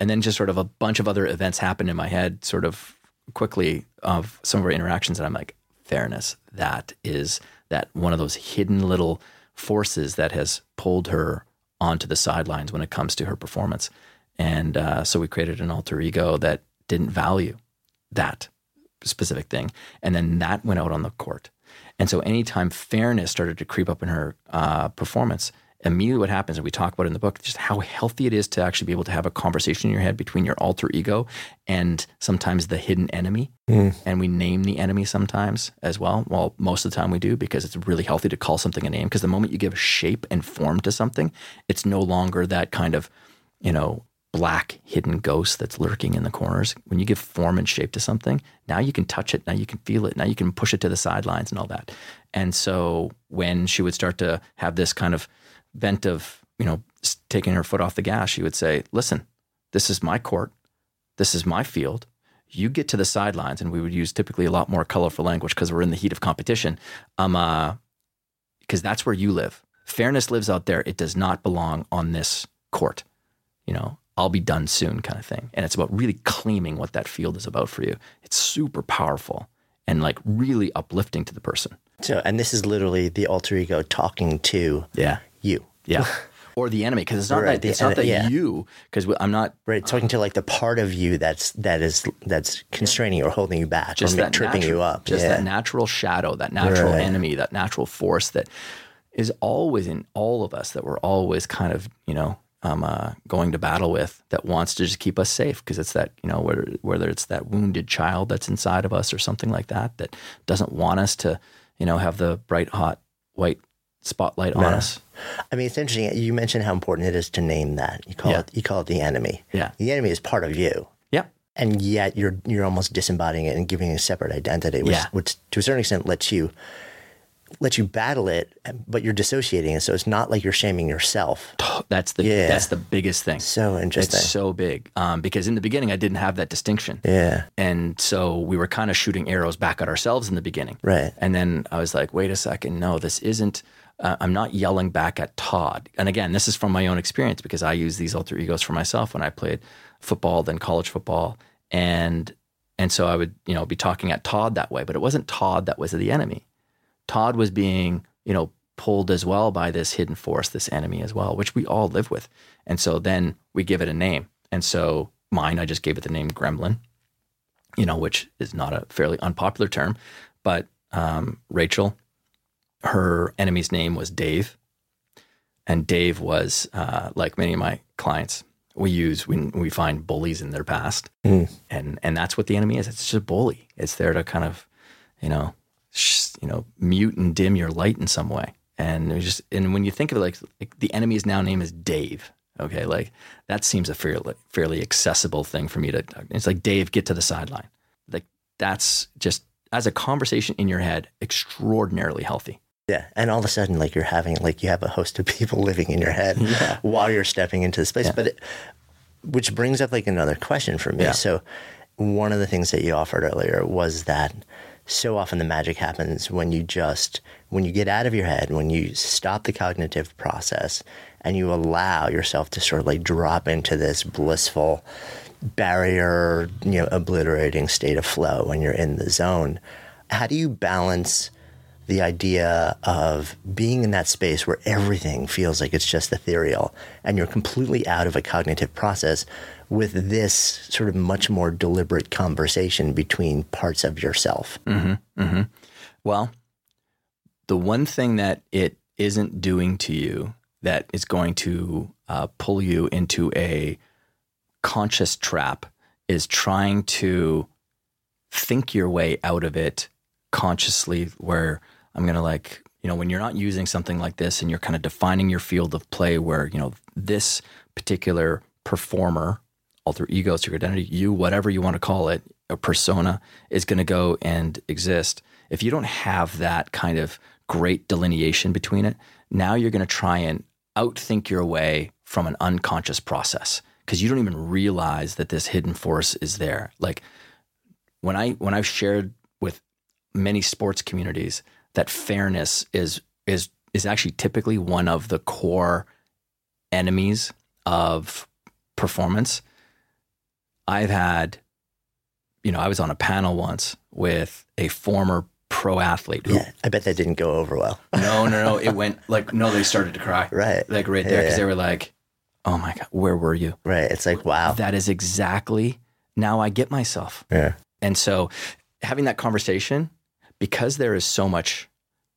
And then just sort of a bunch of other events happened in my head, sort of quickly of some of our interactions, and I'm like, fairness. That is that one of those hidden little forces that has pulled her onto the sidelines when it comes to her performance. And uh, so we created an alter ego that didn't value that specific thing. And then that went out on the court. And so anytime fairness started to creep up in her uh, performance, immediately what happens, and we talk about in the book, just how healthy it is to actually be able to have a conversation in your head between your alter ego and sometimes the hidden enemy. Mm. And we name the enemy sometimes as well. Well, most of the time we do because it's really healthy to call something a name. Because the moment you give shape and form to something, it's no longer that kind of, you know, black hidden ghost that's lurking in the corners. When you give form and shape to something, now you can touch it, now you can feel it, now you can push it to the sidelines and all that. And so when she would start to have this kind of bent of, you know, taking her foot off the gas, she would say, listen, this is my court. This is my field. You get to the sidelines, and we would use typically a lot more colorful language because we're in the heat of competition. Um, uh, because that's where you live. Fairness lives out there. It does not belong on this court. You know, I'll be done soon kind of thing. And it's about really claiming what that field is about for you. It's super powerful and like really uplifting to the person. So, and this is literally the alter ego talking to yeah you. Yeah. or the enemy because it's not right, that it's not that yeah. you because I'm not right talking to like the part of you that's that is that's constraining you or holding you back just or tripping natural, you up just yeah. that natural shadow that natural right. enemy that natural force that is always in all of us that we're always kind of you know um, uh, going to battle with that wants to just keep us safe because it's that you know whether whether it's that wounded child that's inside of us or something like that that doesn't want us to you know have the bright hot white spotlight on us. I mean, it's interesting. You mentioned how important it is to name that. You call yeah. it you call it the enemy. Yeah, the enemy is part of you. Yeah, and yet you're you're almost disembodying it and giving it a separate identity, which, yeah. which to a certain extent lets you let you battle it, but you're dissociating it. So it's not like you're shaming yourself. That's the yeah. that's the biggest thing. So interesting. It's so big um, because in the beginning I didn't have that distinction. Yeah. And so we were kind of shooting arrows back at ourselves in the beginning. Right. And then I was like, wait a second, no, this isn't uh, I'm not yelling back at Todd. And again, this is from my own experience because I use these alter egos for myself when I played football, then college football, and and so I would you know be talking at Todd that way. But it wasn't Todd that was the enemy. Todd was being you know pulled as well by this hidden force, this enemy as well, which we all live with. And so then we give it a name. And so mine, I just gave it the name Gremlin, you know, which is not a fairly unpopular term. But um, Rachel, her enemy's name was Dave. And Dave was, uh, like many of my clients, we use when we find bullies in their past. Mm. And, and that's what the enemy is. It's just a bully. It's there to kind of, you know, sh- you know, mute and dim your light in some way. And just, and when you think of it, like, like the enemy's now name is Dave. Okay, like that seems a fairly fairly accessible thing for me to. It's like Dave, get to the sideline. Like that's just as a conversation in your head, extraordinarily healthy. Yeah, and all of a sudden, like you're having like you have a host of people living in your head Yeah. while you're stepping into the space. Yeah. But it, which brings up like another question for me. Yeah. So one of the things that you offered earlier was that so often the magic happens when you just when you get out of your head, when you stop the cognitive process and you allow yourself to sort of like drop into this blissful barrier, you know, obliterating state of flow when you're in the zone. How do you balance the idea of being in that space where everything feels like it's just ethereal and you're completely out of a cognitive process with this sort of much more deliberate conversation between parts of yourself? Well, the one thing that it isn't doing to you that is going to uh, pull you into a conscious trap is trying to think your way out of it consciously, where I'm going to like, you know, when you're not using something like this and you're kind of defining your field of play where, you know, this particular performer, alter ego, secret identity, you, whatever you want to call it, a persona is going to go and exist. If you don't have that kind of great delineation between it, now you're going to try and outthink your way from an unconscious process because you don't even realize that this hidden force is there. Like when I when I've shared with many sports communities that fairness is is is actually typically one of the core enemies of performance. I've had, you know, I was on a panel once with a former pro athlete who Yeah, I bet that didn't go over well. no, no, no. It went like no. They started to cry. Right. Like right there because Yeah. they were like, "Oh my god, where were you?" Right. It's like, wow. That is exactly now I get myself. yeah. And so having that conversation because there is so much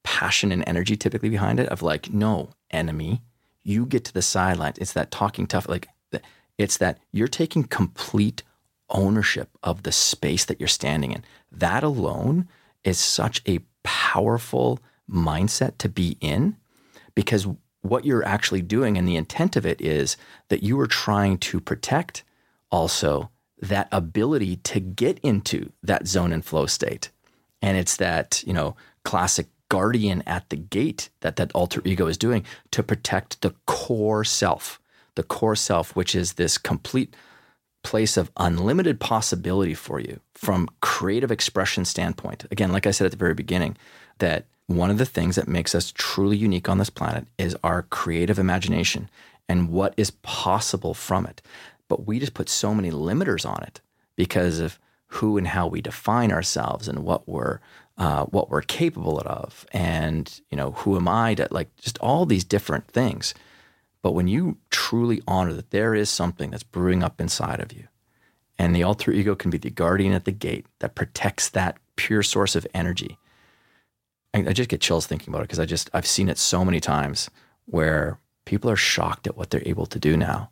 passion and energy typically behind it of like, no, enemy, you get to the sidelines. It's that talking tough. Like it's that you're taking complete ownership of the space that you're standing in. That alone is such a powerful mindset to be in because what you're actually doing and the intent of it is that you are trying to protect also that ability to get into that zone and flow state. And it's that, you know, classic guardian at the gate that that alter ego is doing to protect the core self, the core self, which is this complete place of unlimited possibility for you from creative expression standpoint. Again, like I said at the very beginning, that one of the things that makes us truly unique on this planet is our creative imagination and what is possible from it. But we just put so many limiters on it because of who and how we define ourselves and what we're uh, what we're capable of, and you know who am I to like just all these different things. But when you truly honor that there is something that's brewing up inside of you, and the alter ego can be the guardian at the gate that protects that pure source of energy. I, I just get chills thinking about it because I just I've seen it so many times where people are shocked at what they're able to do now.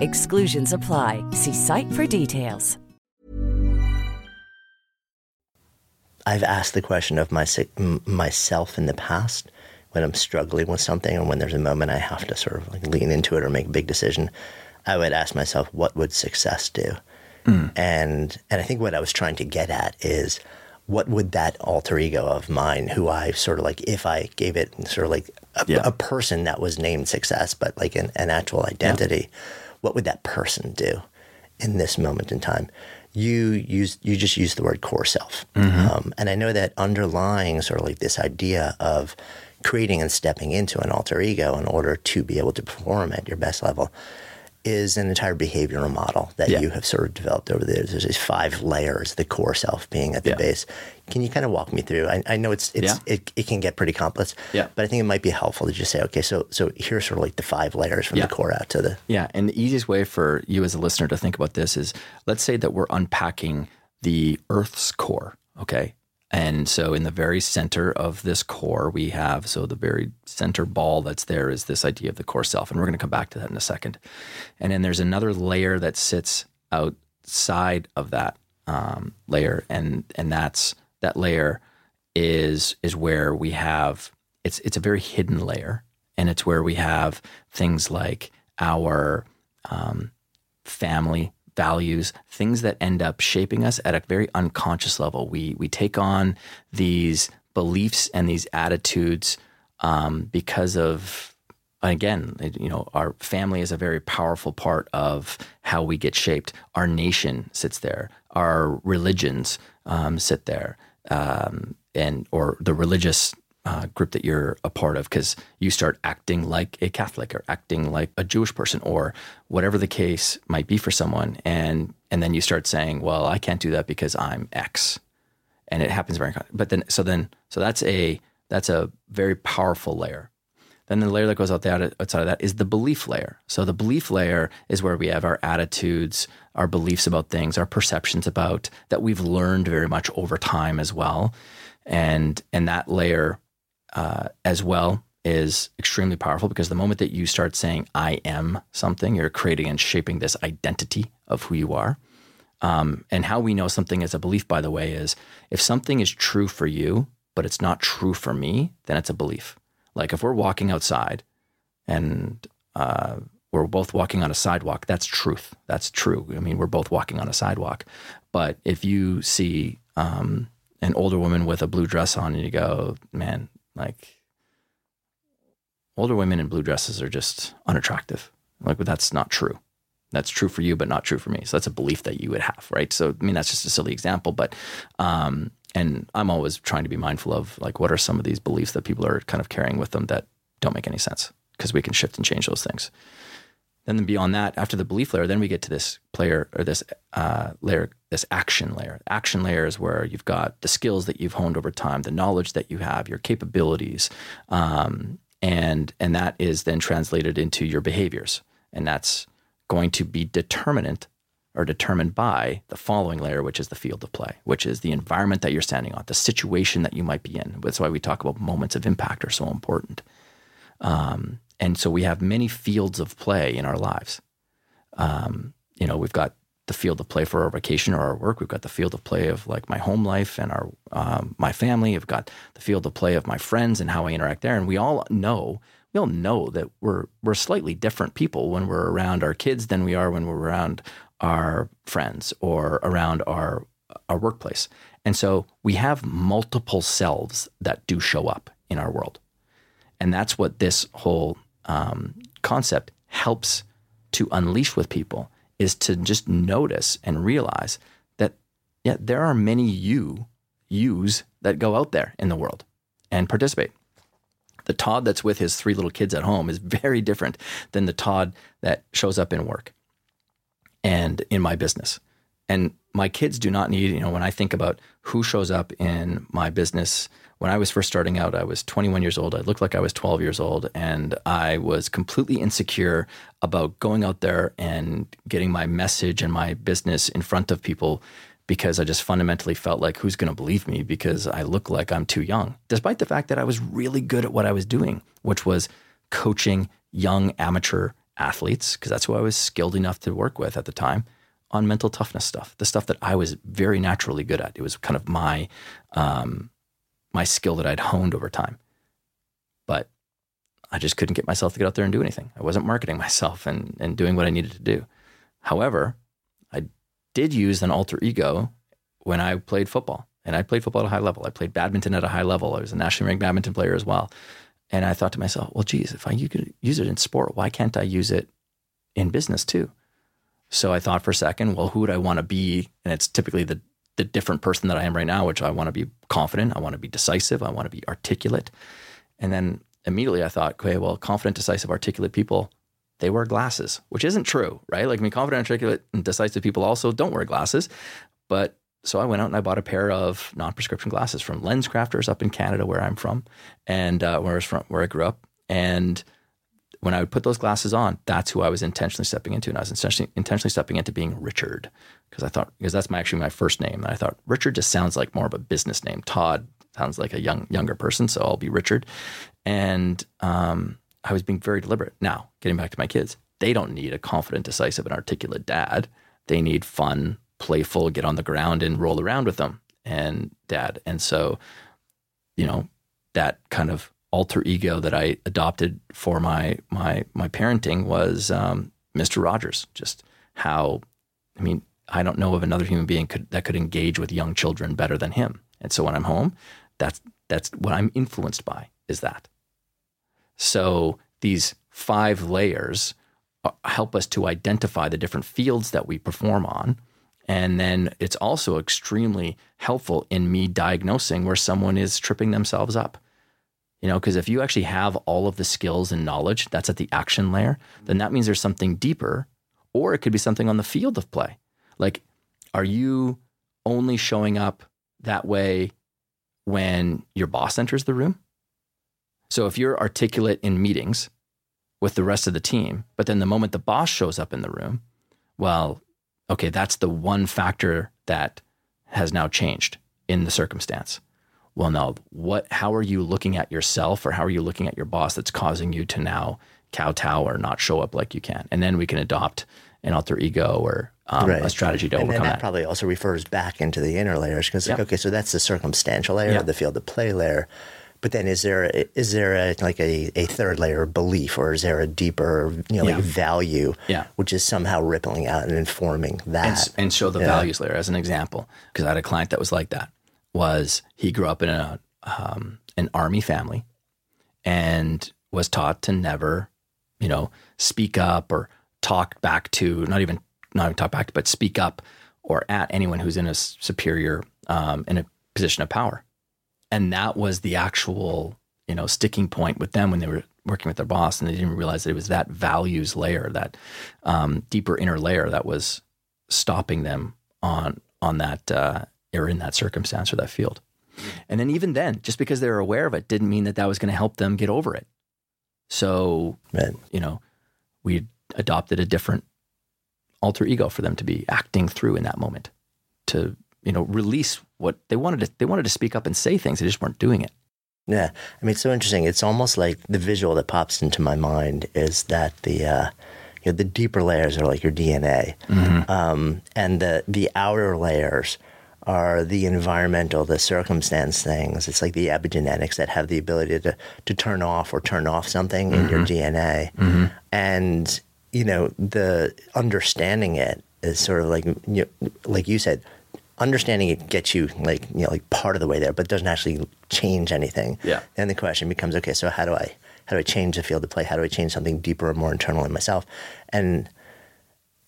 Exclusions apply. See site for details. I've asked the question of my, myself in the past when I'm struggling with something or when there's a moment I have to sort of like lean into it or make a big decision. I would ask myself, what would success do? Mm. And and I think what I was trying to get at is what would that alter ego of mine, who I sort of like, if I gave it sort of like a, yeah. a person that was named success, but like an, an actual identity, yeah. what would that person do in this moment in time? you use you just use the word core self, mm-hmm. um, and I know that underlying sort of like this idea of creating and stepping into an alter ego in order to be able to perform at your best level is an entire behavioral model that yeah. you have sort of developed over the years. There's these five layers, the core self being at the yeah. base. Can you kind of walk me through? I, I know it's it's yeah. it, it can get pretty complex, yeah. but I think it might be helpful to just say, okay, so so here's sort of like the five layers from the core out to the yeah. And the easiest way for you as a listener to think about this is, let's say that we're unpacking the Earth's core. Okay, and so in the very center of this core, we have so the very center ball that's there is this idea of the core self. And we're going to come back to that in a second. And then there's another layer that sits outside of that um, layer. And and that's that layer is is where we have it's it's a very hidden layer. And it's where we have things like our um, family values, things that end up shaping us at a very unconscious level. We we take on these beliefs and these attitudes um, because of again, you know, our family is a very powerful part of how we get shaped. Our nation sits there. Our religions um, sit there, um, and or the religious uh, group that you're a part of because you start acting like a Catholic or acting like a Jewish person or whatever the case might be for someone, and and then you start saying, "Well, I can't do that because I'm X," and it happens very. But then, so then, so that's a that's a very powerful layer. Then the layer that goes out the outside of that is the belief layer. So the belief layer is where we have our attitudes, our beliefs about things, our perceptions about that we've learned very much over time as well, and and that layer uh, as well is extremely powerful because the moment that you start saying I am something, you're creating and shaping this identity of who you are. Um, and how we know something is a belief, by the way, is if something is true for you, but it's not true for me, then it's a belief. Like if we're walking outside and uh, we're both walking on a sidewalk, that's truth. That's true. I mean, we're both walking on a sidewalk. But if you see um, an older woman with a blue dress on and you go, man, like older women in blue dresses are just unattractive. Like, that's not true. That's true for you, but not true for me. So that's a belief that you would have, right? So I mean, that's just a silly example, but um, and I'm always trying to be mindful of like what are some of these beliefs that people are kind of carrying with them that don't make any sense because we can shift and change those things. Then beyond that, after the belief layer, then we get to this player or this uh, layer, this action layer. Action layer is where you've got the skills that you've honed over time, the knowledge that you have, your capabilities, um, and and that is then translated into your behaviors, and that's going to be determinant or determined by the following layer, which is the field of play, which is the environment that you're standing on, the situation that you might be in. That's why we talk about moments of impact are so important. Um, and so we have many fields of play in our lives. Um, you know, we've got the field of play for our vacation or our work. We've got the field of play of like my home life and our um, my family. We've got the field of play of my friends and how I interact there. And we all know we all know that we're we're slightly different people when we're around our kids than we are when we're around our friends or around our our workplace. And so we have multiple selves that do show up in our world. And that's what this whole um, concept helps to unleash with people is to just notice and realize that yeah, there are many you yous that go out there in the world and participate. The Todd that's with his three little kids at home is very different than the Todd that shows up in work and in my business. And my kids do not need, you know, when I think about who shows up in my business, when I was first starting out, I was 21 years old. I looked like I was 12 years old, and I was completely insecure about going out there and getting my message and my business in front of people because I just fundamentally felt like who's going to believe me because I look like I'm too young, despite the fact that I was really good at what I was doing, which was coaching young amateur athletes, because that's who I was skilled enough to work with at the time on mental toughness stuff, the stuff that I was very naturally good at. It was kind of my um, my skill that I'd honed over time. But I just couldn't get myself to get out there and do anything. I wasn't marketing myself and, and doing what I needed to do. However, I did use an alter ego when I played football. And I played football at a high level. I played badminton at a high level. I was a nationally ranked badminton player as well. And I thought to myself, well, geez, if I you could use it in sport, why can't I use it in business too? So I thought for a second, well, who would I want to be? And it's typically the the different person that I am right now, which I want to be confident, I want to be decisive, I want to be articulate. And then immediately I thought, okay, well, confident, decisive, articulate people, they wear glasses, which isn't true, right? Like, I mean, confident, articulate, and decisive people also don't wear glasses. But so I went out and I bought a pair of non-prescription glasses from LensCrafters up in Canada, where I'm from, and uh, where I was from, where I grew up. And when I would put those glasses on, that's who I was intentionally stepping into. And I was intentionally, intentionally stepping into being Richard because I thought, because that's my, actually my first name. And I thought Richard just sounds like more of a business name. Todd sounds like a young, younger person. So I'll be Richard. And um, I was being very deliberate. Now, getting back to my kids, they don't need a confident, decisive, and articulate dad. They need fun, playful, get on the ground and roll around with them and dad. And so, you know, that kind of alter ego that I adopted for my my my parenting was um, Mr. Rogers. Just how, I mean, I don't know of another human being could, that could engage with young children better than him. And so when I'm home, that's that's what I'm influenced by is that. So these five layers uh, help us to identify the different fields that we perform on. And then it's also extremely helpful in me diagnosing where someone is tripping themselves up you know, because if you actually have all of the skills and knowledge that's at the action layer, then that means there's something deeper, or it could be something on the field of play. Like, are you only showing up that way when your boss enters the room? So if you're articulate in meetings with the rest of the team, but then the moment the boss shows up in the room, well, okay, that's the one factor that has now changed in the circumstance well, now what, how are you looking at yourself or how are you looking at your boss that's causing you to now kowtow or not show up like you can? And then we can adopt an alter ego or um, right. a strategy to and overcome that. that. probably also refers back into the inner layers because, yep. like, okay, so that's the circumstantial layer, yep. the field of play layer. But then, is there is there a, like a, a third layer of belief, or is there a deeper you know like value, yeah. which is somehow rippling out and informing that? And, and show the yeah. values layer as an example, because I had a client that was like that was he grew up in a um, an army family and was taught to never, you know, speak up or talk back to not even not even talk back to, but speak up or at anyone who's in a superior um, in a position of power, and that was the actual you know sticking point with them when they were working with their boss, and they didn't realize that it was that values layer, that um, deeper inner layer that was stopping them on on that uh, or in that circumstance or that field. And then even then, just because they were aware of it didn't mean that that was going to help them get over it. So, right. you know, we adopted a different alter ego for them to be acting through in that moment to, you know, release what they wanted to, they wanted to speak up and say things. They just weren't doing it. Yeah. I mean, it's so interesting. It's almost like the visual that pops into my mind is that the, uh, you know, the deeper layers are like your DNA, mm-hmm. um, and the the outer layers are the environmental, the circumstance things. It's like the epigenetics that have the ability to, to turn off or turn off something mm-hmm. in your mm-hmm. DNA. Mm-hmm. And, you know, the understanding it is sort of like, you know, like you said, understanding it gets you like, you know, like part of the way there, but doesn't actually change anything. Yeah. Then the question becomes, okay, so how do I, how do I change the field of play? How do I change something deeper or more internal in myself? And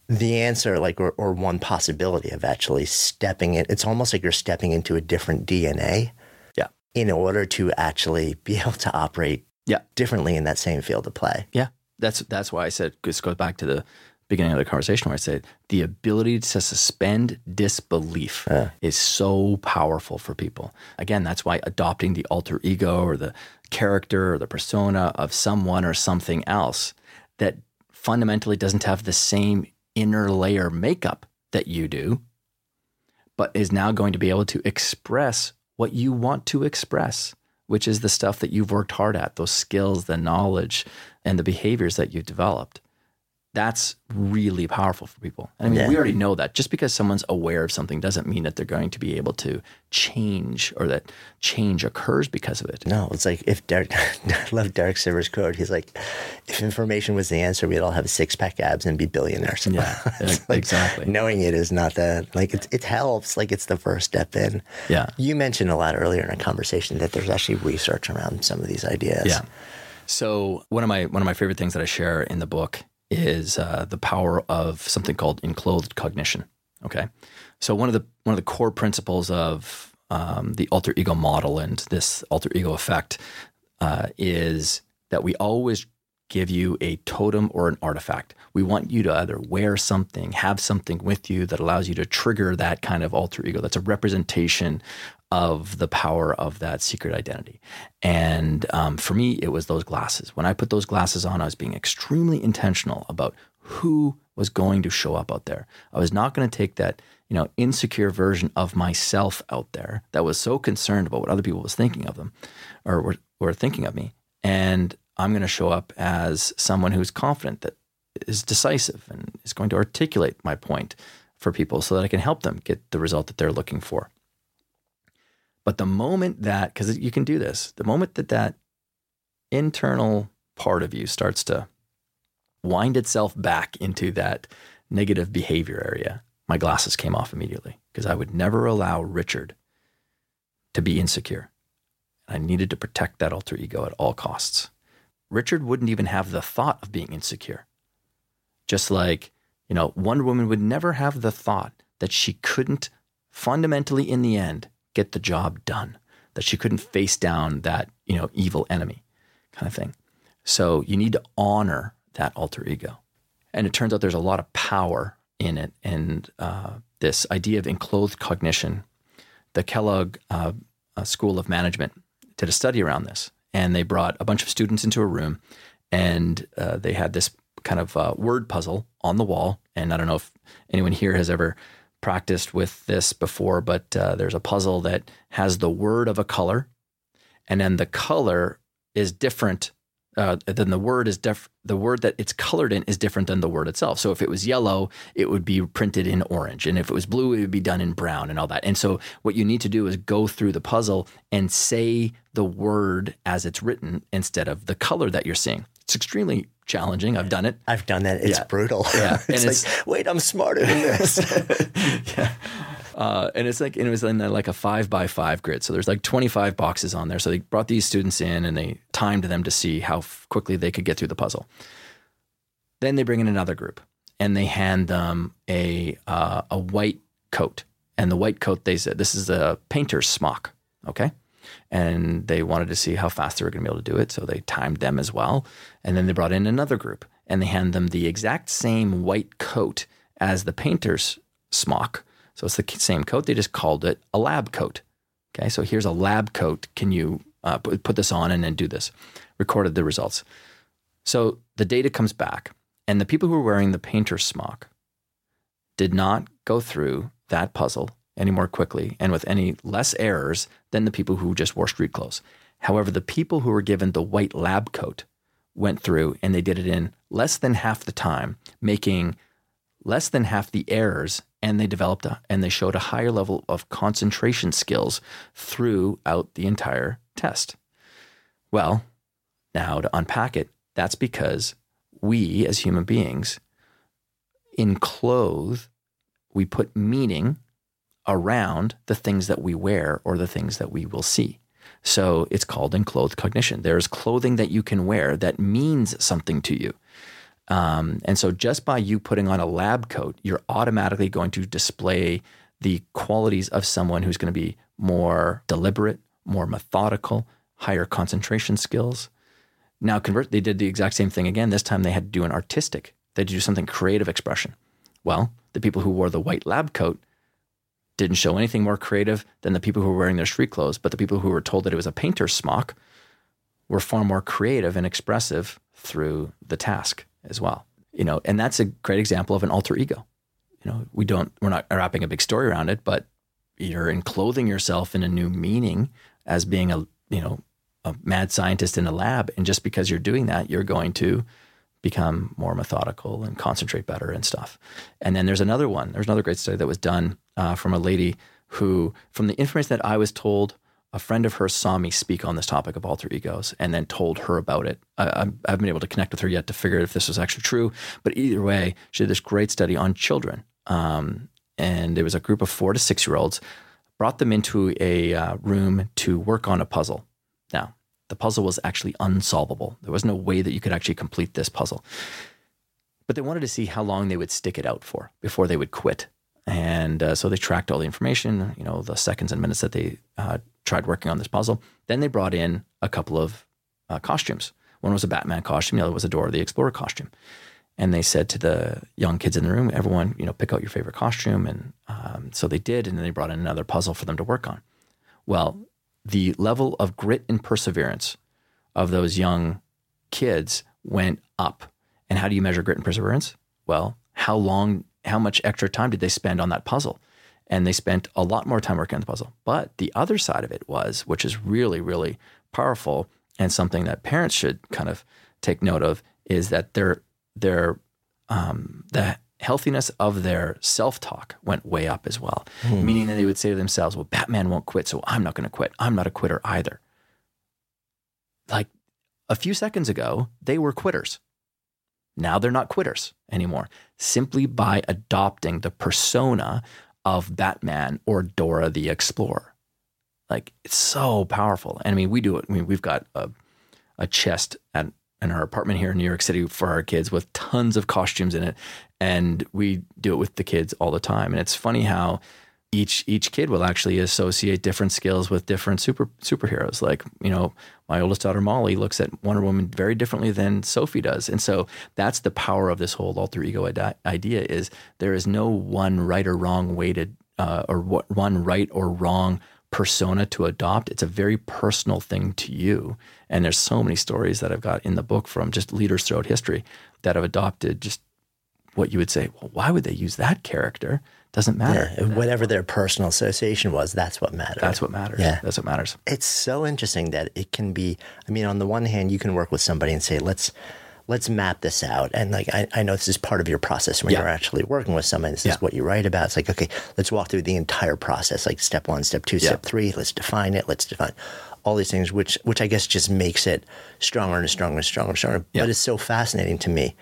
the answer, like, or, or one possibility of actually stepping in, it's almost like you're stepping into a different DNA. Yeah. In order to actually be able to operate Yeah. differently in that same field of play. Yeah, that's that's why I said this goes back to the beginning of the conversation where I said the ability to suspend disbelief is so powerful for people. Again, that's why adopting the alter ego or the character or the persona of someone or something else that fundamentally doesn't have the same inner layer makeup that you do, but is now going to be able to express what you want to express, which is the stuff that you've worked hard at, those skills, the knowledge, and the behaviors that you've developed. That's really powerful for people. And I mean, Yeah. we already know that. Just because someone's aware of something doesn't mean that they're going to be able to change or that change occurs because of it. No, it's like if Derek, I love Derek Sivers' quote. He's like, if information was the answer, we'd all have six pack abs and be billionaires. Yeah, like, exactly. Knowing it is not the, like, it, it helps. Like, it's the first step in. Yeah. You mentioned a lot earlier in a conversation that there's actually research around some of these ideas. Yeah. So one of my one of my favorite things that I share in the book is uh, the power of something called enclothed cognition. Okay. So one of the one of the core principles of um, the alter ego model and this alter ego effect uh, is that we always give you a totem or an artifact. We want you to either wear something, have something with you that allows you to trigger that kind of alter ego. That's a representation of the power of that secret identity. And um, for me, it was those glasses. When I put those glasses on, I was being extremely intentional about who was going to show up out there. I was not going to take that, you know, insecure version of myself out there that was so concerned about what other people was thinking of them or were, were thinking of me. And I'm going to show up as someone who's confident that is decisive and is going to articulate my point for people so that I can help them get the result that they're looking for. But the moment that, because you can do this, the moment that that internal part of you starts to wind itself back into that negative behavior area, my glasses came off immediately because I would never allow Richard to be insecure. I needed to protect that alter ego at all costs. Richard wouldn't even have the thought of being insecure. Just like, you know, Wonder Woman would never have the thought that she couldn't fundamentally, in the end, get the job done, that she couldn't face down that, you know, evil enemy kind of thing. So you need to honor that alter ego. And it turns out there's a lot of power in it. And uh, this idea of enclothed cognition, the Kellogg uh, uh, School of Management did a study around this. And they brought a bunch of students into a room and uh, they had this kind of uh, word puzzle on the wall. And I don't know if anyone here has ever practiced with this before, but uh, there's a puzzle that has the word of a color, and then the color is different. Uh, then the word is def- the word that it's colored in is different than the word itself. So if it was yellow, it would be printed in orange, and if it was blue, it would be done in brown, and all that. And so what you need to do is go through the puzzle and say the word as it's written instead of the color that you're seeing. It's extremely challenging. I've done it. I've done that. It's Yeah. brutal. Yeah. it's And like, it's- wait, I'm smarter than this. yeah. Uh, and it's like and it was in like a five by five grid. So there's like 25 boxes on there. So they brought these students in and they timed them to see how quickly they could get through the puzzle. Then they bring in another group and they hand them a uh, a white coat. And the white coat, they said, this is a painter's smock. Okay. And they wanted to see how fast they were going to be able to do it. So they timed them as well. And then they brought in another group and they hand them the exact same white coat as the painter's smock. So it's the same coat. They just called it a lab coat. Okay. So here's a lab coat. Can you uh, put, put this on and then do this? Recorded the results. So the data comes back, and the people who were wearing the painter's smock did not go through that puzzle any more quickly and with any less errors than the people who just wore street clothes. However, the people who were given the white lab coat went through and they did it in less than half the time, making less than half the errors, and they developed a, and they showed a higher level of concentration skills throughout the entire test. Well, now to unpack it, that's because we as human beings enclothe, we put meaning around the things that we wear or the things that we will see. So it's called enclothed cognition. There's clothing that you can wear that means something to you. Um, and so, just by you putting on a lab coat, you're automatically going to display the qualities of someone who's going to be more deliberate, more methodical, higher concentration skills. Now, convert, they did the exact same thing again. This time they had to do an artistic, they had to do something creative expression. Well, the people who wore the white lab coat didn't show anything more creative than the people who were wearing their street clothes, but the people who were told that it was a painter's smock were far more creative and expressive through the task as well. You know, and that's a great example of an alter ego. You know, we don't we're not wrapping a big story around it, but you're enclothing yourself in a new meaning as being a, you know, a mad scientist in a lab and just because you're doing that, you're going to become more methodical and concentrate better and stuff. And then there's another one. There's another great study that was done uh, from a lady who, from the information that I was told, a friend of hers saw me speak on this topic of alter egos and then told her about it. I, I, haven't been able to connect with her yet to figure out if this was actually true. But either way, she did this great study on children. Um, and it was a group of four to six year olds, brought them into a uh, room to work on a puzzle. Now, the puzzle was actually unsolvable. There was no way that you could actually complete this puzzle. But they wanted to see how long they would stick it out for before they would quit. And uh, so they tracked all the information, you know, the seconds and minutes that they uh, tried working on this puzzle. Then they brought in a couple of uh, costumes. One was a Batman costume, the other was a Dora the Explorer costume. And they said to the young kids in the room, everyone, you know, pick out your favorite costume. And um, so they did. And then they brought in another puzzle for them to work on. Well, the level of grit and perseverance of those young kids went up. And how do you measure grit and perseverance? Well, how long, how much extra time did they spend on that puzzle? And they spent a lot more time working on the puzzle. But the other side of it was, which is really, really powerful and something that parents should kind of take note of, is that their their um, the healthiness of their self talk went way up as well. Hmm. Meaning that they would say to themselves, well, Batman won't quit, so I'm not going to quit. I'm not a quitter either. Like a few seconds ago, they were quitters. Now they're not quitters anymore, simply by adopting the persona of Batman or Dora the Explorer. Like it's so powerful. And I mean, we do it. I mean, we've got a, a chest at in our apartment here in New York City for our kids with tons of costumes in it. And we do it with the kids all the time. And it's funny how each each kid will actually associate different skills with different super superheroes. Like, you know, my oldest daughter Molly looks at Wonder Woman very differently than Sophie does. And so that's the power of this whole alter ego idea is there is no one right or wrong way to uh, or one right or wrong persona to adopt. It's a very personal thing to you. And there's so many stories that I've got in the book from just leaders throughout history that have adopted just what you would say, well, why would they use that character? Doesn't matter. Yeah, whatever their personal association was, that's what matters. That's what matters. Yeah. That's what matters. It's so interesting that it can be, I mean, on the one hand, you can work with somebody and say, let's, let's map this out. And like, I, I know this is part of your process when yeah. you're actually working with someone. This yeah. is what you write about. It's like, okay, let's walk through the entire process, like step one, step two, step three. Let's define it. Let's define all these things, which, which I guess just makes it stronger and stronger and stronger and stronger. But it's so fascinating to me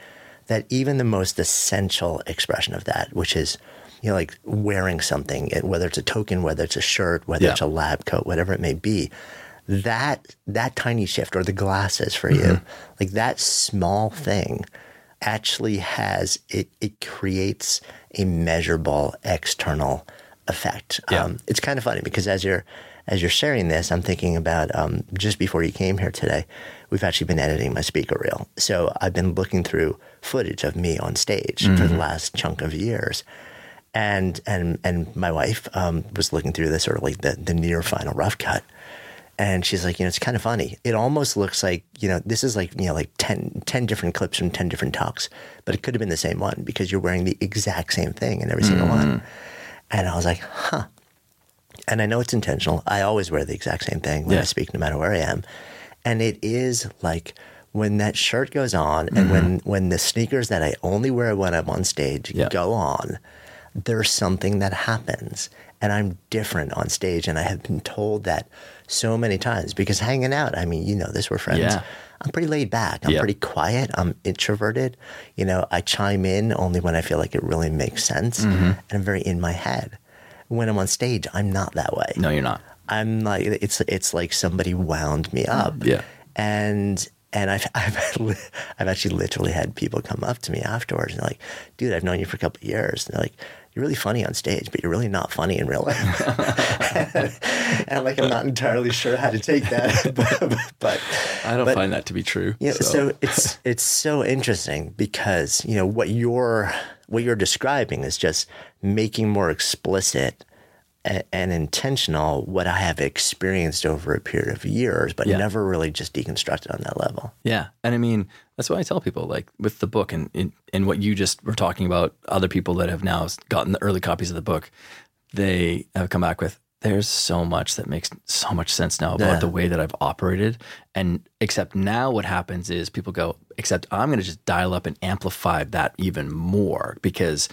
that even the most essential expression of that, which is, you know, like wearing something, whether it's a token, whether it's a shirt, whether it's a lab coat, whatever it may be, that that tiny shift or the glasses for mm-hmm. you like that small thing actually has it it creates a measurable external effect yeah. um, it's kind of funny because as you're as you're sharing this i'm thinking about um, just before you came here today we've actually been editing my speaker reel so i've been looking through footage of me on stage mm-hmm. for the mm-hmm. last chunk of years and and and my wife um, was looking through this sort of like the, the near final rough cut and she's like, you know, it's kind of funny. It almost looks like, you know, this is like, you know, like 10, 10 different clips from 10 different talks, but it could have been the same one because you're wearing the exact same thing in every single mm-hmm. one. And I was like, huh. And I know it's intentional. I always wear the exact same thing when yeah. I speak, no matter where I am. And it is like when that shirt goes on and mm-hmm. when, when the sneakers that I only wear when I'm on stage yeah. go on, there's something that happens. And I'm different on stage. And I have been told that so many times because hanging out, I mean, you know this, we're friends. Yeah. I'm pretty laid back. I'm yep. pretty quiet. I'm introverted. You know, I chime in only when I feel like it really makes sense. Mm-hmm. And I'm very in my head. When I'm on stage, I'm not that way. No, you're not. I'm like it's it's like somebody wound me up. Yeah. And And I've, I've, I've actually literally had people come up to me afterwards and like, dude, I've known you for a couple of years. And they're like, you're really funny on stage, but you're really not funny in real life. and I'm like, I'm not entirely sure how to take that. but, but I don't but, find that to be true. Yeah. so. so it's, it's so interesting because, you know, what you're, what you're describing is just making more explicit and intentional what I have experienced over a period of years, but yeah. never really just deconstructed on that level. Yeah. And I mean, that's why I tell people like with the book and, and what you just were talking about, other people that have now gotten the early copies of the book, they have come back with, there's so much that makes so much sense now about yeah. the way that I've operated. And except now what happens is people go, except I'm going to just dial up and amplify that even more because,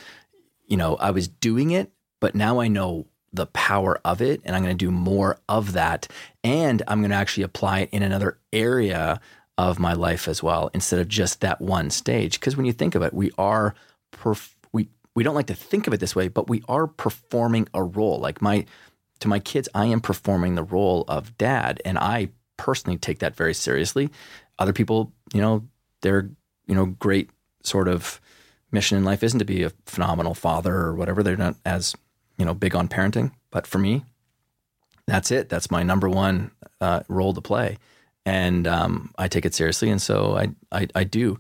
you know, I was doing it, but now I know the power of it and I'm going to do more of that. And I'm going to actually apply it in another area of my life as well instead of just that one stage. Because when you think of it, we are, perf- we, we don't like to think of it this way, but we are performing a role. Like my, to my kids, I am performing the role of dad. And I personally take that very seriously. Other people, you know, they're, you know, great sort of mission in life isn't to be a phenomenal father or whatever. They're not as you know, big on parenting. But for me, that's it. That's my number one uh, role to play, and um, I take it seriously. And so I, I, I do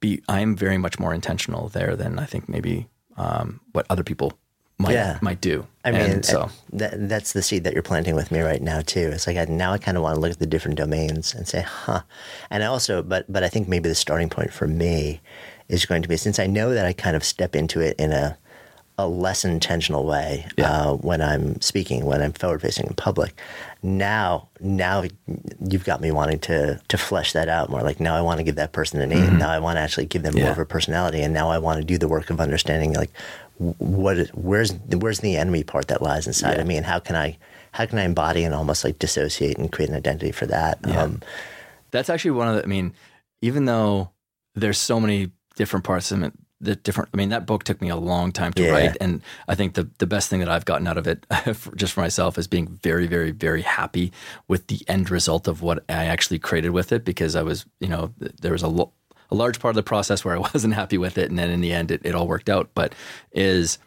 be. I am very much more intentional there than I think maybe um, what other people might yeah. might do. I mean, and so that, that's the seed that you're planting with me right now too. It's like I, now I kind of want to look at the different domains and say, huh. And I also, but but I think maybe the starting point for me is going to be since I know that I kind of step into it in a a less intentional way yeah. uh, when I'm speaking, when I'm forward facing in public. Now, now you've got me wanting to to flesh that out more. Like now, I want to give that person a name. Mm-hmm. Now, I want to actually give them yeah. more of a personality, and now I want to do the work of understanding like what where's where's the enemy part that lies inside yeah. of me, and how can I how can I embody and almost like dissociate and create an identity for that. Um, That's actually one of the. I mean, even though there's so many different parts of it the different i mean that book took me a long time to yeah. write and i think the, the best thing that i've gotten out of it for, just for myself is being very very very happy with the end result of what i actually created with it because i was you know there was a, lo- a large part of the process where i wasn't happy with it and then in the end it, it all worked out but is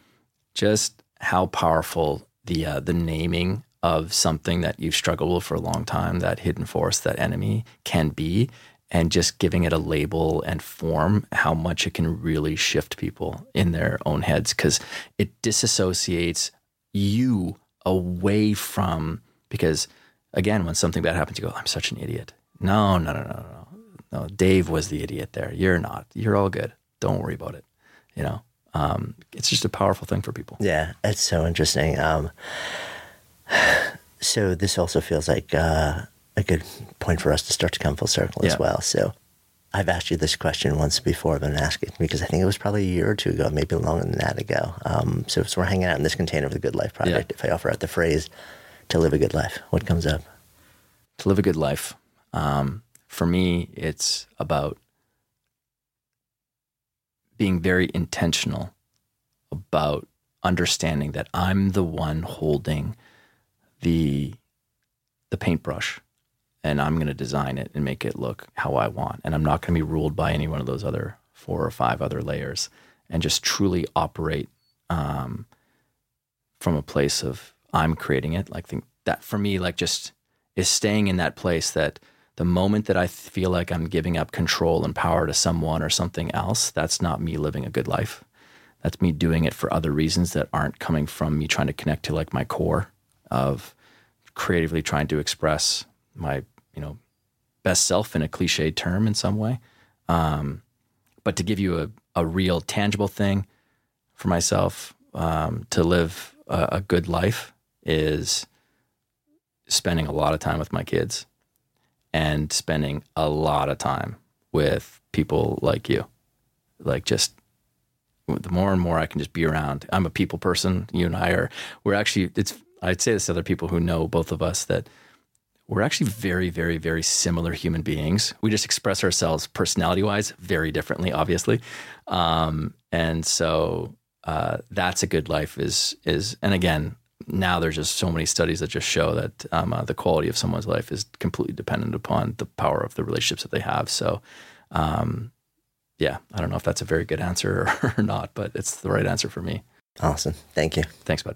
just how powerful the uh, the naming of something that you've struggled with for a long time that hidden force that enemy can be and just giving it a label and form, how much it can really shift people in their own heads because it disassociates you away from, because again, when something bad happens, you go, I'm such an idiot. No, no, no, no, no. No, Dave was the idiot there. You're not. You're all good. Don't worry about it. You know, um, it's just a powerful thing for people. Yeah, it's so interesting. Um, so this also feels like, uh, a good point for us to start to come full circle yeah. as well. So I've asked you this question once before, but I'm asking because I think it was probably a year or two ago, maybe longer than that ago. Um, so, so we're hanging out in this container of the Good Life Project. Yeah. If I offer out the phrase to live a good life, what comes up? To live a good life. Um, for me, it's about being very intentional about understanding that I'm the one holding the the paintbrush and I'm going to design it and make it look how I want. And I'm not going to be ruled by any one of those other four or five other layers and just truly operate um, from a place of I'm creating it. Like think that for me, like just is staying in that place that the moment that I feel like I'm giving up control and power to someone or something else, that's not me living a good life. That's me doing it for other reasons that aren't coming from me trying to connect to like my core of creatively trying to express my you know best self in a cliche term in some way. Um, but to give you a, a real tangible thing for myself um, to live a, a good life is spending a lot of time with my kids and spending a lot of time with people like you. Like just the more and more I can just be around. I'm a people person. You and I are. We're actually. It's. I'd say this to other people who know both of us that we're actually very, very, very similar human beings. We just express ourselves personality wise very differently, obviously. Um, and so uh, that's a good life is is and again, now there's just so many studies that just show that um, uh, the quality of someone's life is completely dependent upon the power of the relationships that they have. So, um, yeah, I don't know if that's a very good answer or not, but it's the right answer for me. Awesome. Thank you. Thanks, bud.